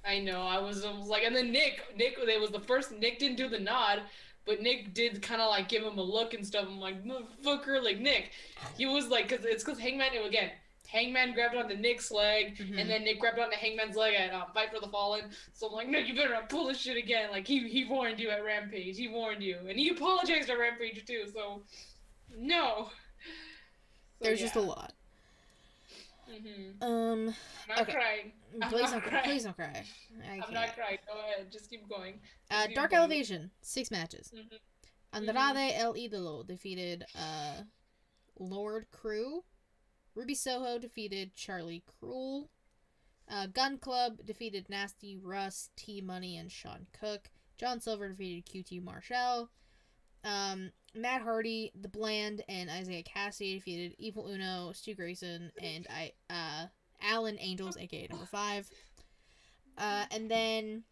I know. I was almost like, and then Nick, Nick, it was the first. Nick didn't do the nod, but Nick did kind of like give him a look and stuff. I'm like, motherfucker, like Nick. He was like, cause it's cause Hangman knew again. Hangman grabbed onto Nick's leg, Mhm. and then Nick grabbed onto Hangman's leg at um, Fight for the Fallen. So I'm like, no, you better not pull this shit again. Like he he warned you at Rampage. He warned you, and he apologized at Rampage too. So no. So, There's just a yeah. lot. Mhm. Um, I'm not Okay. crying. I'm please not don't cry. crying. Please don't cry. I I'm can't. not crying. Go ahead. Just keep going. Uh, keep Dark going. Elevation, six matches. Mhm. Andrade El Idolo defeated uh, Lord Crewe. Ruby Soho defeated Charlie Cruel. Uh, Gunn Club defeated Nasty Russ, T Money, and Sean Cook. John Silver defeated QT Marshall. Um, Matt Hardy, The Blade, and Isiah Kassidy defeated Evil Uno, Stu Grayson, and I uh, Alan Angels, aka number five. Uh, and then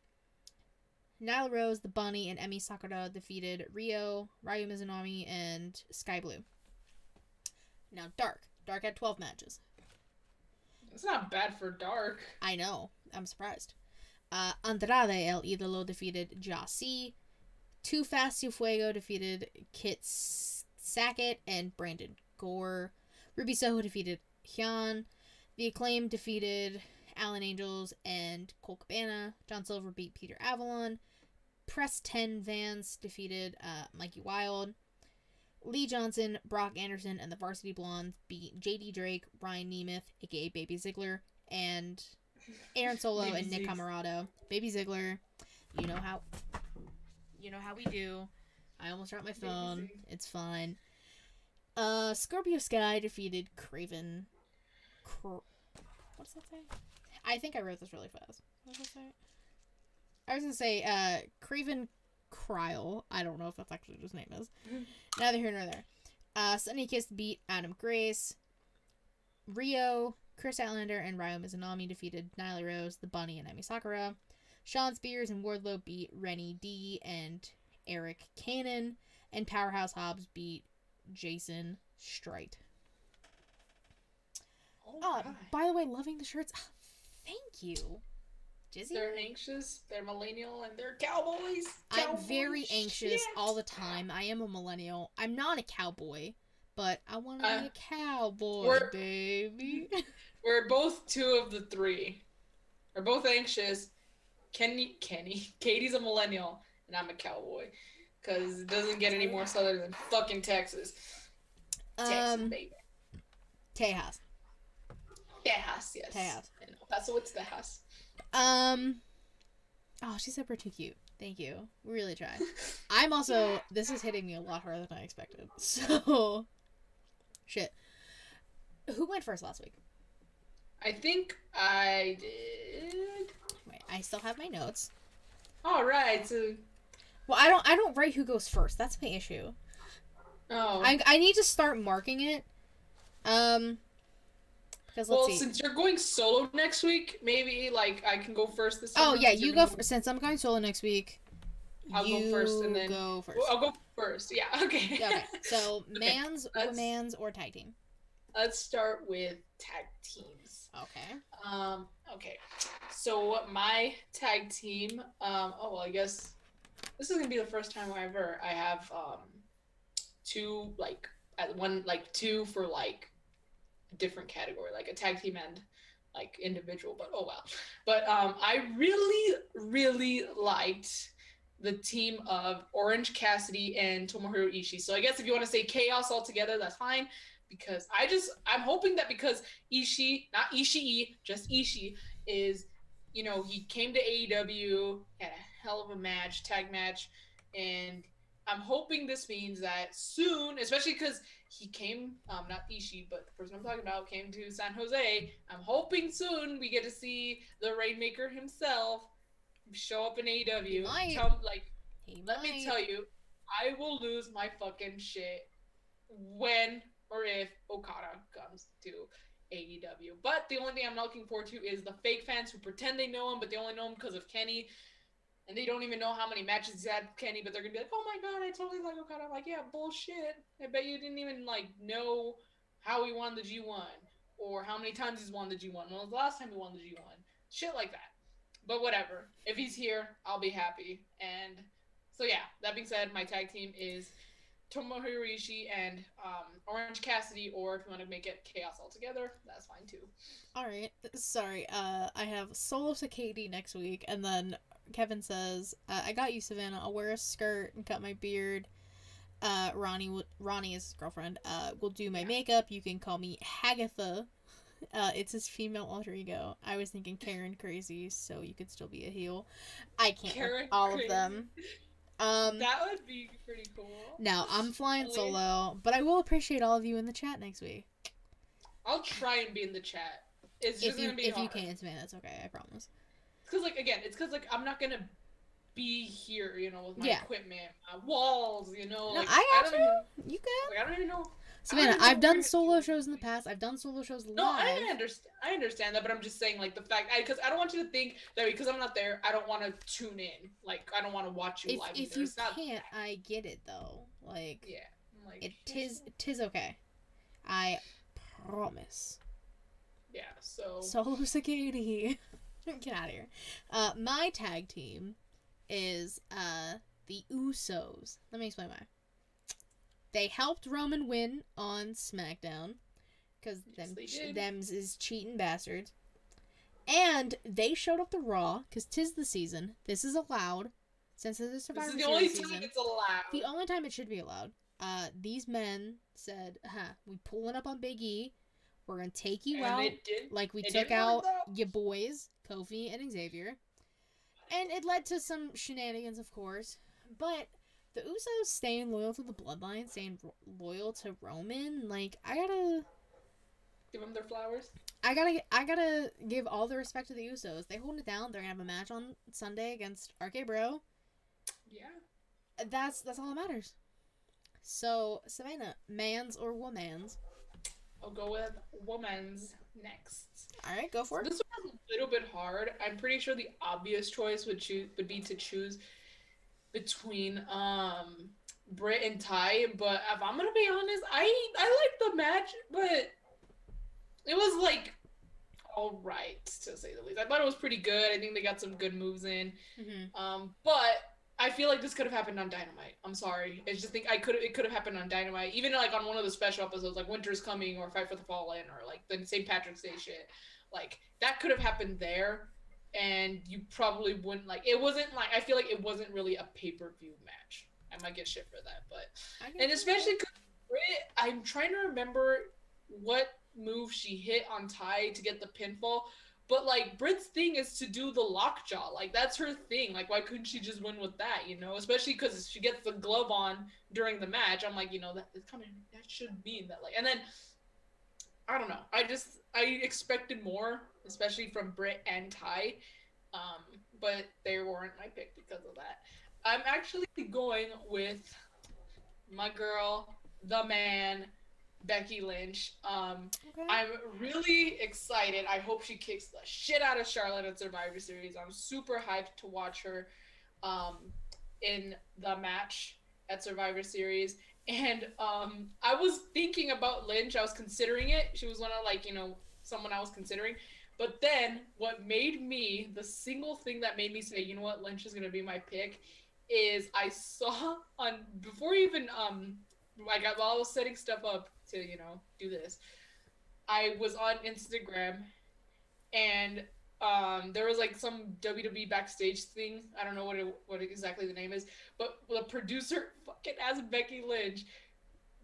Nyla Rose, The Bunny, and Emi Sakura defeated Riho, Ryo Mizunami, and Skye Blue. Now, Dark. Dark had 12 matches. It's not bad for dark. I know. I'm surprised. Uh, Andrade El Idolo defeated Jasi. Too Fast Too Fuego defeated Kit Sackett and Brandon Gore. Ruby Soho defeated Hyun. The Acclaim defeated Alan Angels and Cole Cabana. John Silver beat Peter Avalon. Preston Vance defeated uh, Mikey Wild. Lee Johnson, Brock Anderson, and the Varsity Blondes beat JD Drake, Ryan Nemeth, aka Baby Ziggler, and Aaron Solo and Nick Ziggs. Comoroto. Baby Ziggler, you know how you know how we do. I almost dropped my phone. It's fine. Uh, Scorpio Sky defeated Craven. Cr- What's that say? I think I wrote this really fast. What does that say? I was gonna say uh Craven Cryle. I don't know if that's actually what his name is. Mhm. Neither here nor there. Uh, Sunny Kiss beat Adam Grace. Riho, Kris Statlander, and Ryo Mizunami defeated Nyla Rose, The Bunny, and Emi Sakura. Shawn Spears and Wardlow beat Rennie D and Eric Cannon. And Powerhouse Hobbs beat Jason Strite. Oh, Uh, by the way, loving the shirts. Ah, thank you. Jizzy? They're anxious. They're millennial, and they're cowboys. I'm very anxious shit. all the time. I am a millennial. I'm not a cowboy, but I want to Uh, be a cowboy, we're- baby. We're both two of the three. We're both anxious. Kenny, Kenny, Katie's a millennial, and I'm a cowboy. Cause it doesn't get any more southern than fucking Texas. Texas, um, baby. Tejas. Tejas, yes. Tejas. El Paso, it's Tejas. Um, Oh, she's super too cute. Thank you. We really try. I'm also. This is hitting me a lot harder than I expected. So, shit. Who went first last week? I think I did. Wait, I still have my notes. All right. So, Well, I don't. I don't write who goes first. That's my issue. oh. I I need to start marking it. Um. Because well, see. since you're going solo next week, maybe like I can go first this Oh yeah, you go gonna- f- since I'm going solo next week. I'll go first and then- go first. Well, I'll go first. Yeah. Okay. Yeah, okay. So Okay, man's, let's- or tag team. Let's start with tag teams. Okay. Um. Okay. So my tag team. Um. Oh well, I guess this is gonna be the first time ever I have um two like at one like two for like different category, like a tag team and like individual. But oh well. But um, I really really liked the team of Orange Cassidy and Tomohiro Ishii. So I guess if you want to say chaos altogether, that's fine. Because I just I'm hoping that because Ishii, not Ishii, just Ishii, is you know he came to AEW, had a hell of a match, tag match, and I'm hoping this means that soon, especially because he came, um, not Ishii, but the person I'm talking about came to San Jose. I'm hoping soon we get to see the Rainmaker himself show up in AEW. might. Tell, like, He let me tell you, I will lose my fucking shit when or if Okada comes to AEW. But the only thing I'm not looking forward to is the fake fans who pretend they know him, but they only know him because of Kenny. And they don't even know how many matches he's had Kenny, but they're gonna be like, "Oh my god, I totally like Okada." I'm like, "Yeah, bullshit. I bet you didn't even like know how he won the G1 or how many times he's won the G1. When was the last time he won the G1? Shit like that." But whatever. If he's here, I'll be happy. And so yeah, that being said, my tag team is Tomohiro Ishii and um, Orange Cassidy, or if you want to make it Chaos altogether, that's fine too. All right. Sorry. Uh, I have solo Sakadi next week, and then Kevin says, uh, "I got you, Savannah. I'll wear a skirt and cut my beard." Uh, Ronnie, Ronnie is his girlfriend. Uh, will do my makeup. You can call me Hagatha. Uh, it's his female alter ego. I was thinking Karen Crazy, so you could still be a heel. I can't Karen all Crazy. of them. Um, that would be pretty cool. now I'm flying At least- solo, but I will appreciate all of you in the chat next week. I'll try and be in the chat. It's just If you gonna be if you can't, man, that's okay. I promise. Because like again, it's because like I'm not gonna be here, you know, with my Yeah. equipment, my walls, you know. No, like, I don't got even, You good? like, I don't even know. Savannah, even I've done solo shows in the past. I've done solo shows live. No, I understand. I understand that, but I'm just saying, like the fact, because I, don't want you to think that because I'm not there, I don't want to tune in. Like I don't want to watch you if live. if either. you can't, I get it though. Like yeah, I'm like it tis tis okay. I promise. Yeah, so Solo Sakadi. Get out of here. Uh, my tag team is uh the Usos. Let me explain why. They helped Roman win on SmackDown because Yes, them ch- them's is cheating bastards. And they showed up to Raw because tis the season. This is allowed since it is this Survivor This is the only season. time it's allowed. The only time it should be allowed. Uh, these men said, "Huh, we pulling up on Big E. We're gonna take you and out like we took out your boys, Kofi and Xavier." And it led to some shenanigans, of course. But the Usos staying loyal to the Bloodline, staying ro- loyal to Roman, like I gotta, Give them their flowers. I gotta, I gotta give all the respect to the Usos. They hold it down. They're gonna have a match on Sunday against RK Bro. Yeah. That's that's all that matters. So Savannah, man's or woman's? I'll go with woman's next. All right, go for it. This one's a little bit hard. I'm pretty sure the obvious choice would choose would be to choose between um Britt and Ty, but if I'm gonna be honest, I I like the match, but it was like all right to say the least. I thought it was pretty good. I think they got some good moves in. Mm-hmm. Um, but I feel like this could have happened on Dynamite. I'm sorry. I just think I could it could have happened on Dynamite, even like on one of the special episodes, like Winter's Coming or Fight for the Fallen or like the St. Patrick's Day shit. Like that could have happened there, and you probably wouldn't like. It wasn't like I feel like it wasn't really a pay per view match. I might get shit for that, but and especially Britt, I'm trying to remember what move she hit on Ty to get the pinfall, But like Britt's thing is to do the lockjaw. Like that's her thing. Like why couldn't she just win with that? You know, especially because she gets the glove on during the match. I'm like, you know, that kind of that should mean that like. And then I don't know. I just I expected more, especially from Britt and Ty, Um, but they weren't my pick because of that. I'm actually going with my girl, the man, Becky Lynch. Um, Okay. I'm really excited. I hope she kicks the shit out of Charlotte at Survivor Series. I'm super hyped to watch her um, in the match at Survivor Series. And um, I was thinking about Lynch. I was considering it. She was one of like you know someone I was considering. But then what made me the single thing that made me say, you know what, Lynch is gonna be my pick, is I saw on before even um I got while I was setting stuff up to you know do this. I was on Instagram and um, there was like some WWE backstage thing. I don't know what it, what exactly the name is, but the producer fucking asked Becky Lynch,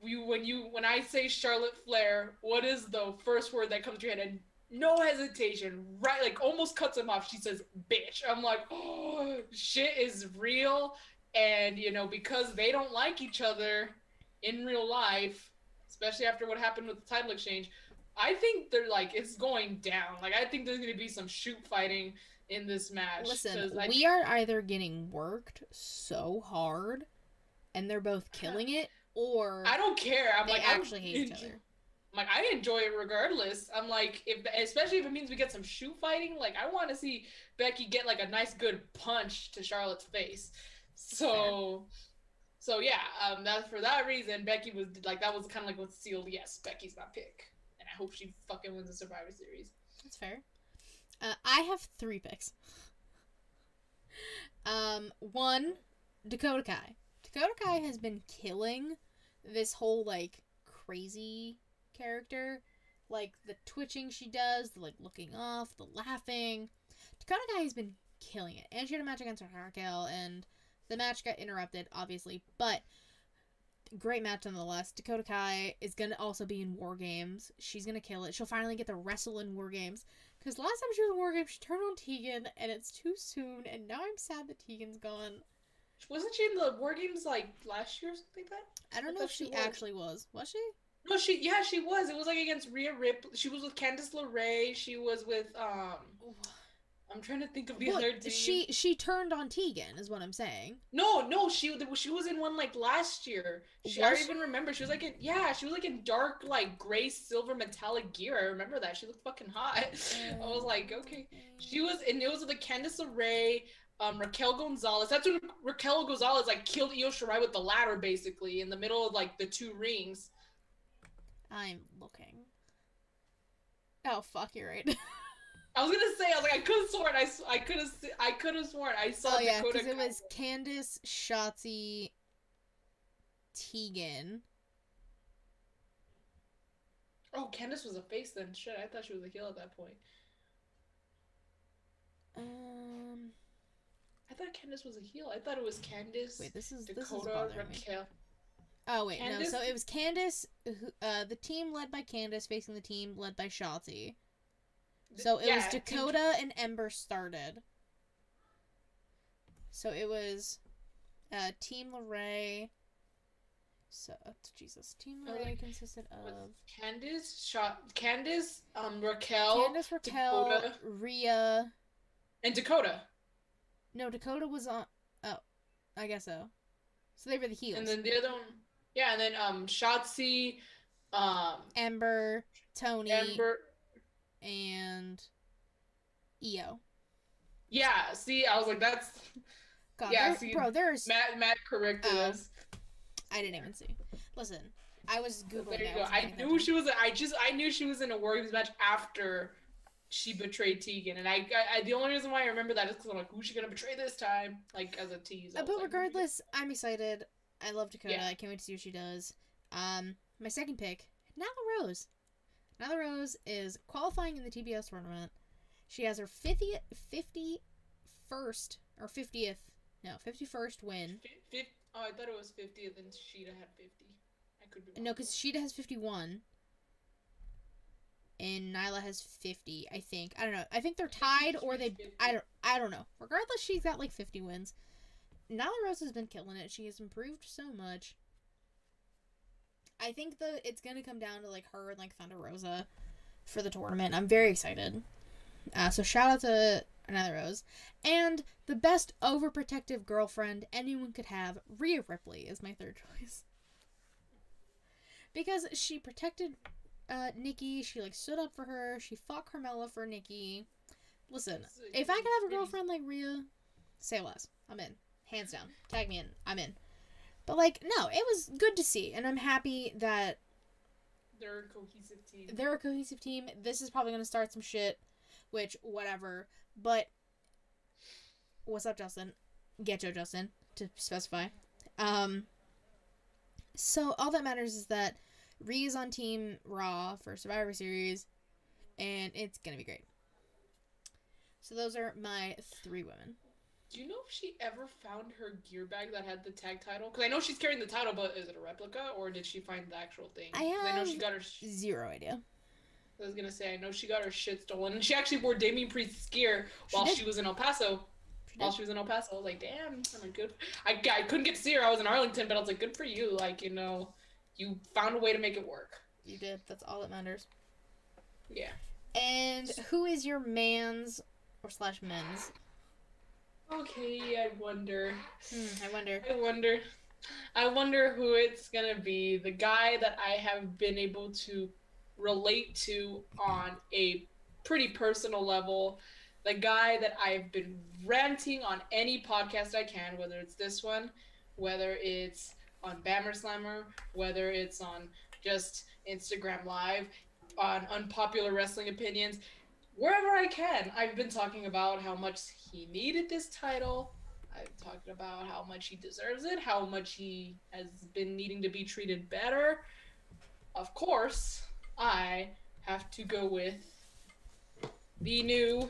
"You when you when I say Charlotte Flair, what is the first word that comes to your head?" And no hesitation, right? Like almost cuts him off. She says, "Bitch." I'm like, "Oh, shit is real." And you know because they don't like each other in real life, especially after what happened with the title exchange. I think they're like it's going down. Like I think there's gonna be some shoot fighting in this match. Listen, I- we are either getting worked so hard, and they're both killing it, or I don't care. I'm they like I'm actually hate each other. I'm like I enjoy it regardless. I'm like if especially if it means we get some shoot fighting. Like I want to see Becky get like a nice good punch to Charlotte's face. So. So yeah, um, that for that reason, Becky was like that was kind of like what sealed. Yes, Becky's my pick, and I hope she fucking wins the Survivor Series. That's fair. Uh, I have three picks. Um, one, Dakota Kai. Dakota Kai has been killing this whole like crazy character, like the twitching she does, the like looking off, the laughing. Dakota Kai has been killing it, and she had a match against Raquel, and the match got interrupted, obviously, but great match nonetheless. Dakota Kai is gonna also be in War Games. She's gonna kill it. She'll finally get to wrestle in War Games. Because last time she was in War Games, she turned on Tegan, and it's too soon, and now I'm sad that Tegan's gone. Wasn't she in the War Games like last year or something like that? I don't I know if she she was. actually was. Was she? No, she yeah she was. It was like against Rhea Ripley. She was with Candice LeRae. She was with um. I'm trying to think of the Well, other she she turned on Tegan, is what I'm saying. No, no, she she was in one like last year. She, I even remember she was like in yeah, she was like in dark like gray silver metallic gear. I remember that. She looked fucking hot. I was like, okay. She was and it was with the Candice LeRae, um, Raquel Gonzalez. That's when Raquel Gonzalez like killed Io Shirai with the ladder basically in the middle of like the two rings. I'm looking. Oh fuck, you're right. I was gonna say I was like I could have sworn I, I could have I could have sworn I saw oh yeah, because it was Candice, Shotzi, Tegan. Oh, Candice was a face then. Shit, I thought she was a heel at that point. Um, I thought Candice was a heel. I thought it was Candice, wait, this is this is Dakota, bothering me. Oh wait, no. So it was Candice, who, uh, the team led by Candice facing the team led by Shotzi. So it Yeah, was Dakota and Ember started. So it was, uh, Team LeRae. So Jesus, Team Oh, LeRae consisted of Candice, shot Candice, um, Raquel, Candice, Raquel, Dakota. Rhea. and Dakota, No, Dakota was on. Oh, I guess so. So they were the heels. and then the other one, yeah, and then um, Shotzi, um, Ember, Toni, Ember. And Io. Yeah, see, I was like, that's God, Yeah, there- see, bro, there's Matt. Matt corrected Oh. us. I didn't even see. Listen, I was googling. There you that, go. wasn't I knew she was. I just. I knew she was in a War Games match after she betrayed Tegan, and I. I, I the only reason why I remember that is because I'm like, who's she gonna betray this time? Like as a tease. Uh, but like, regardless, I'm excited. I love Dakota. Yeah. I can't wait to see what she does. Um, my second pick, Nyla Rose. Nyla Rose is qualifying in the TBS tournament. She has her 50th, 51st, or 50th, no, 51st win. Fi- fif- oh, I thought it was 50th and then Sheeta had 50. I could be. No, because Sheeta has 51. and Nyla has 50, I think. I don't know. I think they're tied or they I don't I don't know. Regardless, she's got like 50 wins. Nyla Rose has been killing it. She has improved so much. I think the it's going to come down to like her and like Thunder Rosa for the tournament. I'm very excited. Uh, so shout out to Another Rose. And the best overprotective girlfriend anyone could have, Rhea Ripley is my third choice. Because she protected uh, Nikki, she like stood up for her, she fought Carmella for Nikki. Listen, if I could have a girlfriend like Rhea, say less. I'm in. Hands down. Tag me in. I'm in. But like, no, it was good to see, and I'm happy that they're a cohesive team. they're a cohesive team. This is probably gonna start some shit, which whatever. But what's up, Justin? Get Joe Justin to specify. Um. So all that matters is that Ree is on Team Raw for Survivor Series, and it's gonna be great. So those are my three women. Do you know if she ever found her gear bag that had the tag title? Because I know she's carrying the title, but is it a replica or did she find the actual thing? I 'Cause I know she got her. Sh- Zero idea. I was gonna say I know she got her shit stolen, and she actually wore Damien Priest's gear while did. she was in El Paso. She While she was in El Paso, I was like, damn, I'm good. I, I couldn't get to see her. I was in Arlington, but I was like, good for you. Like, you know, you found a way to make it work. You did. That's all that matters. Yeah. And who is your man's or slash men's? Okay, I wonder. Hmm, I wonder. I wonder. I wonder who it's gonna be. The guy that I have been able to relate to on a pretty personal level. The guy that I've been ranting on any podcast I can, whether it's this one, whether it's on Bammer Slammer, whether it's on just Instagram Live, on unpopular wrestling opinions, wherever I can. I've been talking about how much he needed this title. I've talked about how much he deserves it, how much he has been needing to be treated better. Of course, I have to go with the new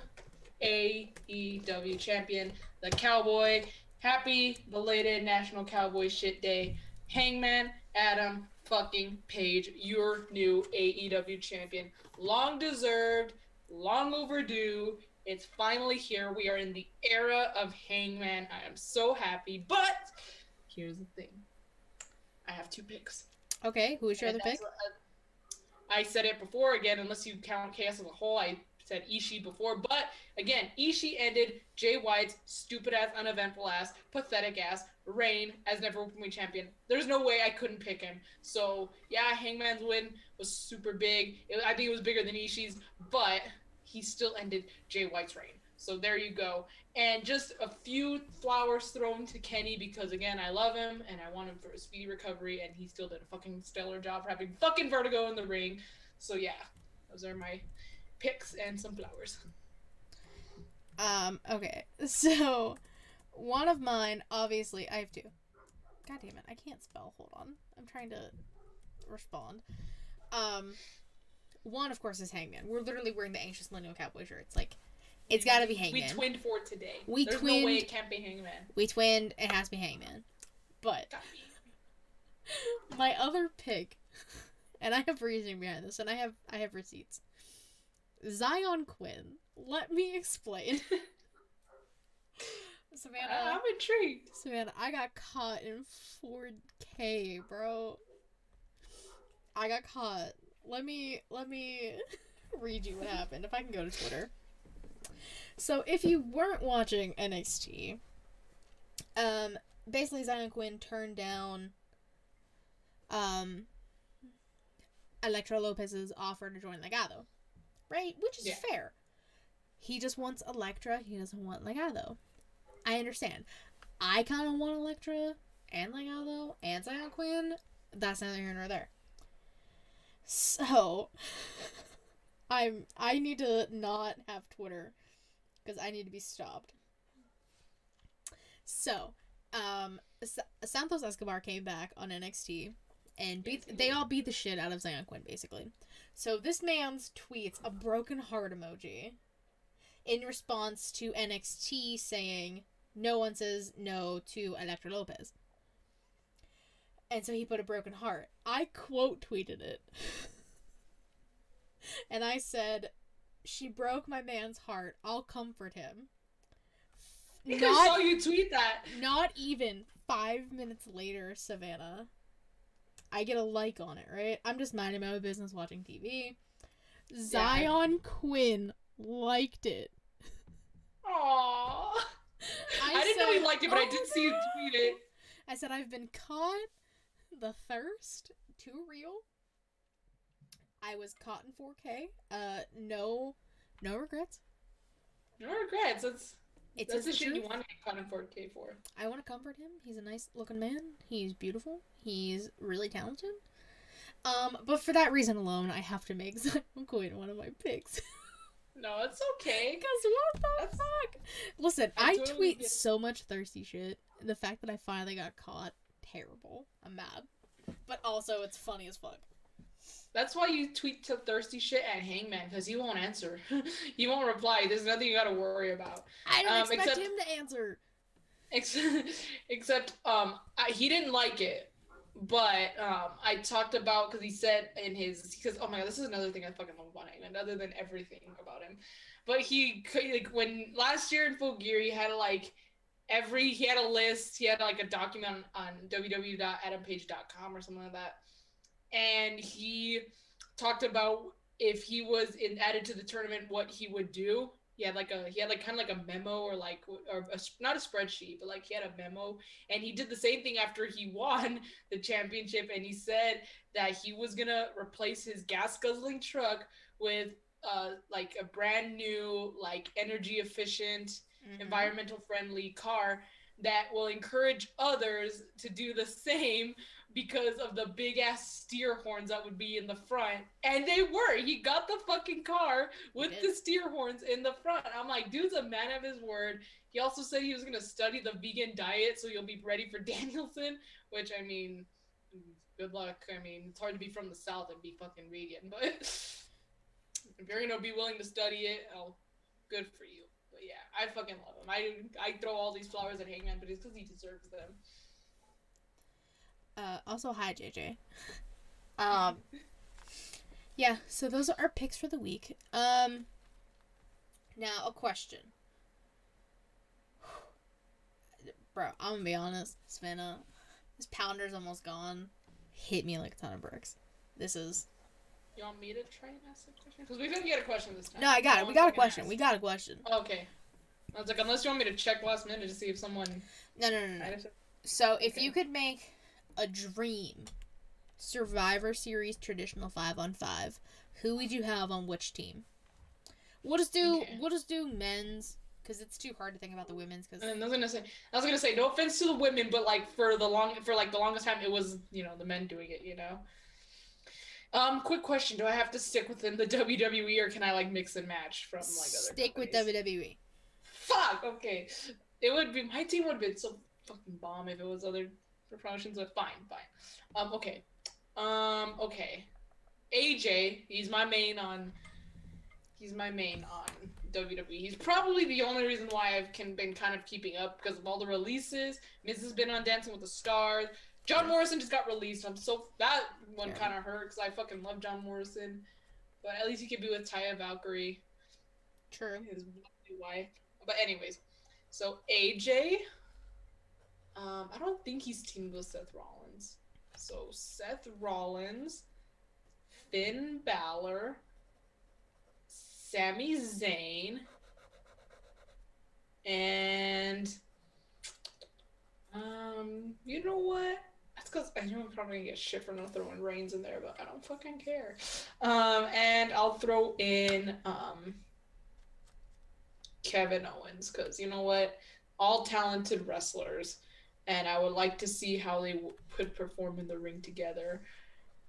AEW champion, the Cowboy. Happy belated National Cowboy Shit Day. Hangman Adam fucking Page, your new AEW champion. Long deserved, long overdue. It's finally here. We are in the era of Hangman. I am so happy. But here's the thing I have two picks. Okay, who is your And other pick? I said it before again, unless you count Chaos as a whole. I said Ishii before, but again, Ishii ended Jay White's stupid ass, uneventful ass, pathetic ass reign as never openweight champion. There's no way I couldn't pick him. So yeah, Hangman's win was super big. It, I think it was bigger than Ishii's, but he still ended Jay White's reign. So there you go. And just a few flowers thrown to Kenny because again, I love him and I want him for a speedy recovery, and he still did a fucking stellar job for having fucking vertigo in the ring. So yeah, those are my picks and some flowers. Um, okay. So, one of mine, obviously, I have two. God damn it, I can't spell. Hold on. I'm trying to respond. Um, one, of course, is Hangman. We're literally wearing the Anxious Millennial Cowboy shirts. Like, it's gotta be Hangman. We twinned for today. We There's no way twinned- it can't be Hangman. we twinned, it has to be Hangman. But, my other pick, and I have reasoning behind this, and I have I have receipts. Xyon Quinn. Let me explain. Savannah. I'm intrigued. Savannah, I got caught in 4K, bro. I got caught. Let me let me read you what happened if I can go to Twitter. So if you weren't watching NXT, um basically Xyon Quinn turned down um Elektra Lopez's offer to join Legado. Right? Which is Yeah. fair. He just wants Elektra, he doesn't want Legado. I understand. I kind of want Elektra and Legado and Xyon Quinn. That's neither here nor there. So, I'm I need to not have Twitter because I need to be stopped. So, um, Sa- Santos Escobar came back on NXT and beat. They all beat the shit out of Xyon Quinn, basically. So this man's tweets a broken heart emoji in response to NXT saying no one says no to Elektra Lopez. And so he put a broken heart. I quote tweeted it. and I said, "She broke my man's heart. I'll comfort him." I saw Not, you tweet that. not even five minutes later, Savannah. I get a like on it, right? I'm just minding my own business watching TV. Xyon Quinn liked it. Aww. I, didn't know he liked it, but I "Oh, did see you tweet it. I said I've been caught. The thirst, too real. I was caught in 4K. Uh, no, no regrets. No regrets. That's It's that's the shit you want to get caught in 4K for. I want to comfort him. He's a nice looking man. He's beautiful. He's really talented. Um, but for that reason alone, I have to make Xyon Quinn one of my picks. No, it's okay. Because what the That's- fuck? Listen, I I, totally tweet so much thirsty shit. The fact that I finally got caught, terrible. I'm mad. But also, it's funny as fuck. That's why you tweet to thirsty shit at Hangman because he won't answer. he won't reply. There's nothing you got to worry about. I don't Um, expect except- him to answer. Except, except um, I, he didn't like it. But um, I talked about because he said in his because oh my god, this is another thing I fucking love about Hangman, other than everything about him. But he like when last year in Full Gear, he had like every he had a list, he had like a document on, on www.adampage.com or something like that, and he talked about if he was in, added to the tournament, what he would do. He had like a he had like kind of like a memo or like or a, not a spreadsheet, but like he had a memo, and he did the same thing after he won the championship, and he said that he was gonna replace his gas guzzling truck with uh like a brand new like energy efficient Mhm. environmental friendly car that will encourage others to do the same because of the big ass steer horns that would be in the front. And they were. He got the fucking car with the steer horns in the front. I'm like, dude's a man of his word. He also said he was going to study the vegan diet so you'll be ready for Danielson, which I mean, good luck. I mean, it's hard to be from the South and be fucking vegan, but if you're going to be willing to study it, oh, good for you. But yeah, I fucking love him. I I throw all these flowers at Hangman, but it's because he deserves them. Uh, also, hi, JJ. Um, yeah, so those are our picks for the week. Um, now, a question. Bro, I'm gonna be honest, Savannah. This pounder's almost gone. Hit me like a ton of bricks. This is. You want me to try and ask the question? Because we didn't get a question this time. No, I got it. We got a question. asked. We got a question. Okay. I was like, unless you want me to check last minute to see if someone. No, no, no, no. So, if Okay. you could make a dream Survivor Series traditional five on five, who would you have on which team? We'll just do Okay. we'll just do men's because it's too hard to think about the women's because I was gonna say, I was gonna say, no offense to the women, but like for the long, for like the longest time, it was you know the men doing it. You know. Um, quick question: Do I have to stick within the WWE, or can I like mix and match from like other? stick with E. WWE. Fuck. Okay. It would be my team would have been so fucking bomb if it was other promotions, but fine, fine. Um. Okay. Um. Okay. AJ, he's my main on. He's my main on WWE. He's probably the only reason why I've can, been kind of keeping up because of all the releases. Miz has been on Dancing with the Stars. John Morrison just got released. I'm so that one Yeah. kind of hurt because I fucking love John Morrison, but at least he could be with Taya Valkyrie True. his lovely wife. But anyways, so AJ, um, I don't think he's teamed with Seth Rollins. So Seth Rollins, Finn Balor, Sami Zayn, and um, you know what? That's because I know I'm probably gonna get shit for not throwing Reigns in there, but I don't fucking care. Um, and I'll throw in um. Kevin Owens because you know what, all talented wrestlers, and I would like to see how they could perform in the ring together,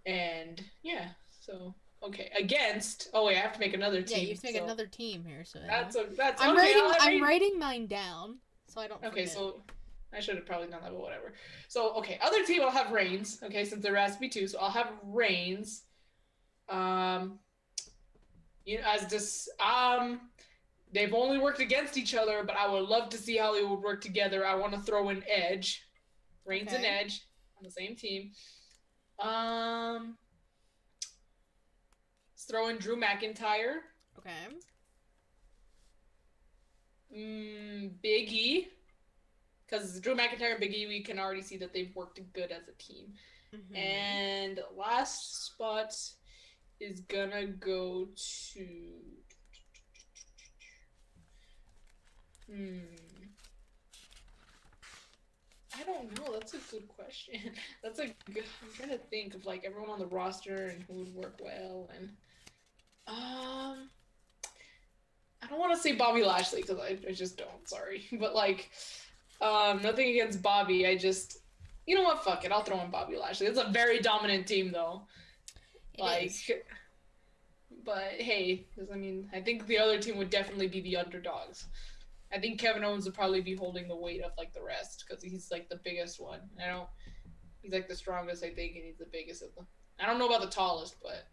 and yeah, so okay against. Oh wait, I have to make another team. Yeah, you have to make so another team here. So That's a that's I'm okay. writing I'm writing mine down so I don't. Know. Okay, forget. so I should have probably done that, but whatever. So okay, other team I'll have Reigns. Okay, since there has to be two, so I'll have Reigns. Um, you know, as this um, they've only worked against each other, but I would love to see how they would work together. I want to throw in Edge, Reigns and Edge on the same team. Um, let's throw in Drew McIntyre. Okay. Mm, Big E. Because Drew McIntyre and Big E, we can already see that they've worked good as a team. Mhm. And last spot is gonna go to. Hmm. I don't know. That's a good question. That's a good. I'm trying to think of like everyone on the roster and who would work well and. Um. I don't want to say Bobby Lashley because I, I just don't. Sorry, but like, um, nothing against Bobby. I just you know what? Fuck it. I'll throw in Bobby Lashley. It's a very dominant team, though. It like, is. but hey, I mean, I think the other team would definitely be the underdogs. I think Kevin Owens would probably be holding the weight of like the rest because he's like the biggest one. I don't. He's like the strongest, I think, and he's the biggest of them. I don't know about the tallest, but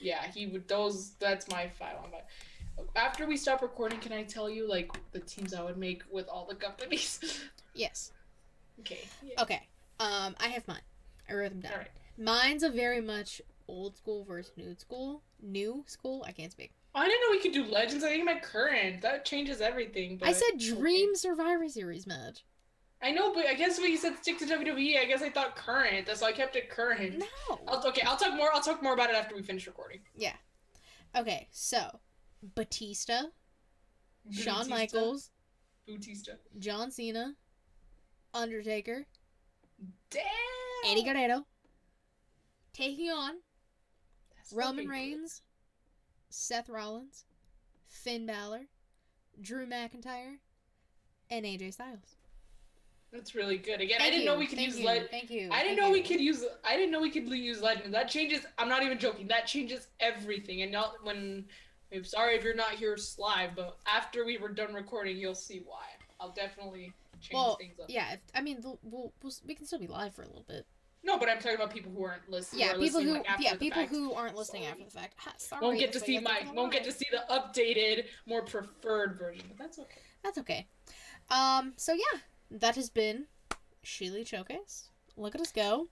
yeah, he would. Those. That's my five on five. After we stop recording, can I tell you like the teams I would make with all the companies? Yes. okay. Yeah. Okay. Um, I have mine. I wrote them down. All right. Mine's a very much old school versus new school. New school. I can't speak. I didn't know we could do legends. I think my current that changes everything. But I said. Dream Survivor Series match. I know, but I guess when you said stick to WWE, I guess I thought current. That's why I kept it current. No. I'll, okay, I'll talk more. I'll talk more about it after we finish recording. Yeah. Okay, so Batista, Shawn Michaels, Bautista. John Cena, Undertaker, Damn. Eddie Guerrero, taking on That's Roman Reigns. good. Seth Rollins, Finn Balor, Drew McIntyre, and AJ Styles. That's really good. Again, I didn't you, know we could thank use you, Thank you. I didn't thank know we could use. I didn't know we could use legends. That changes. I'm not even joking. That changes everything. And not when. I'm sorry if you're not here live, but after we were done recording, you'll see why. I'll definitely change Well, things up. yeah. If, I mean, we'll, we'll, we'll, we can still be live for a little bit. No, but I'm talking about people who aren't listening. Yeah, people who like, yeah people fact. who aren't listening after the fact. Ha, sorry, won't get to see my won't get to see the updated, more preferred version. But that's okay. That's okay. Um. So yeah, that has been She Lead Showcase. Look at us go.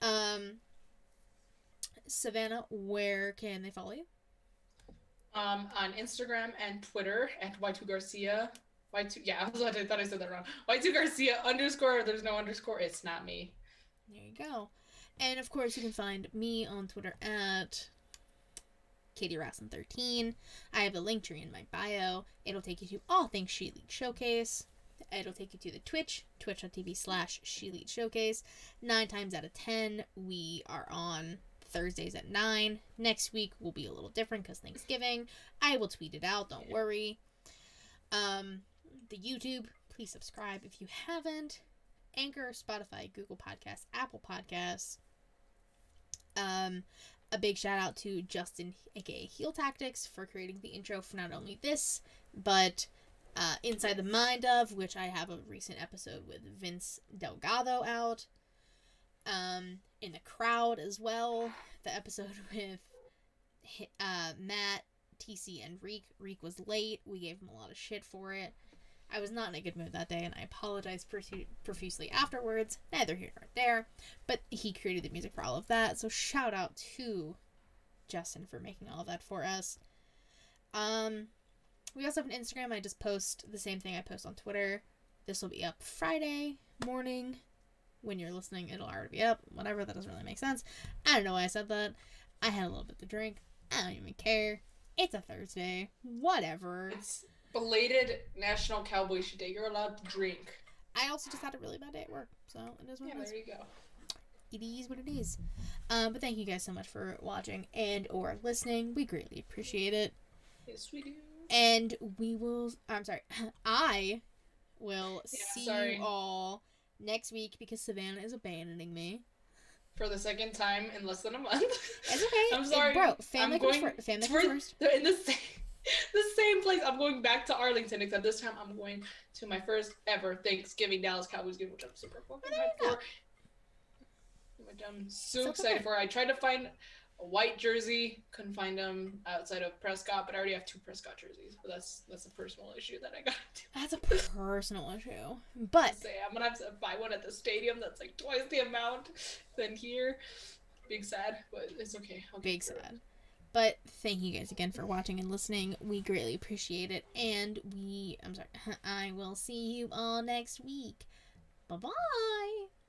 Um. Savannah, where can they follow you? Um, on Instagram and Twitter at Y2 Garcia. Y2, yeah, I, was, I thought I said that wrong. Y2 Garcia underscore. There's no underscore. It's not me. There you go. And of course, you can find me on Twitter at Katie Rasson 13 I have a link tree in my bio. It'll take you to all things She Lead Showcase. It'll take you to the Twitch, twitch.tv slash She Lead Showcase. Nine times out of ten, we are on Thursdays at 9. Next week will be a little different because Thanksgiving. I will tweet it out, don't worry. Um, the YouTube, please subscribe if you haven't. Anchor, Spotify, Google Podcasts, Apple Podcasts. Um, a big shout out to Justin, aka Heel Tactics, for creating the intro for not only this, but uh, Inside the Mind of, which I have a recent episode with Vince Delgado out. Um, in the crowd as well, the episode with uh, Matt, TC, and Reek. Reek was late. We gave him a lot of shit for it. I was not in a good mood that day, and I apologized profusely afterwards. Neither here nor there. But he created the music for all of that, so shout out to Justin for making all of that for us. Um, we also have an Instagram. I just post the same thing I post on Twitter. This will be up Friday morning. When you're listening, it'll already be up. Whatever, that doesn't really make sense. I don't know why I said that. I had a little bit to drink. I don't even care. It's a Thursday. Whatever. It's belated National Cowboy Day. You're allowed to drink. I also just had a really bad day at work, so it is what Yeah, it is. there you go. It is what it is. Um, but thank you guys so much for watching and or listening. We greatly appreciate it. Yes, we do. And we will. I'm sorry. I will Yeah, see sorry. you all next week because Savannah is abandoning me. For the second time in less than a month. It's okay. I'm sorry. bro. Family I'm comes going first. Family comes first. They're in the same, the same place. I'm going back to Arlington, except this time I'm going to my first ever Thanksgiving Dallas Cowboys game, which I'm super fucking hyped for. Which I'm so So excited good. for. I tried to find a white jersey, couldn't find them outside of Prescott, but I already have two Prescott jerseys. But that's that's a personal issue that I got to That's a personal issue. But say. I'm gonna have to buy one at the stadium that's like twice the amount than here. Big sad, but it's okay. I'll Big sad. it. But thank you guys again for watching and listening. We greatly appreciate it. And we, I'm sorry, I will see you all next week. Bye bye.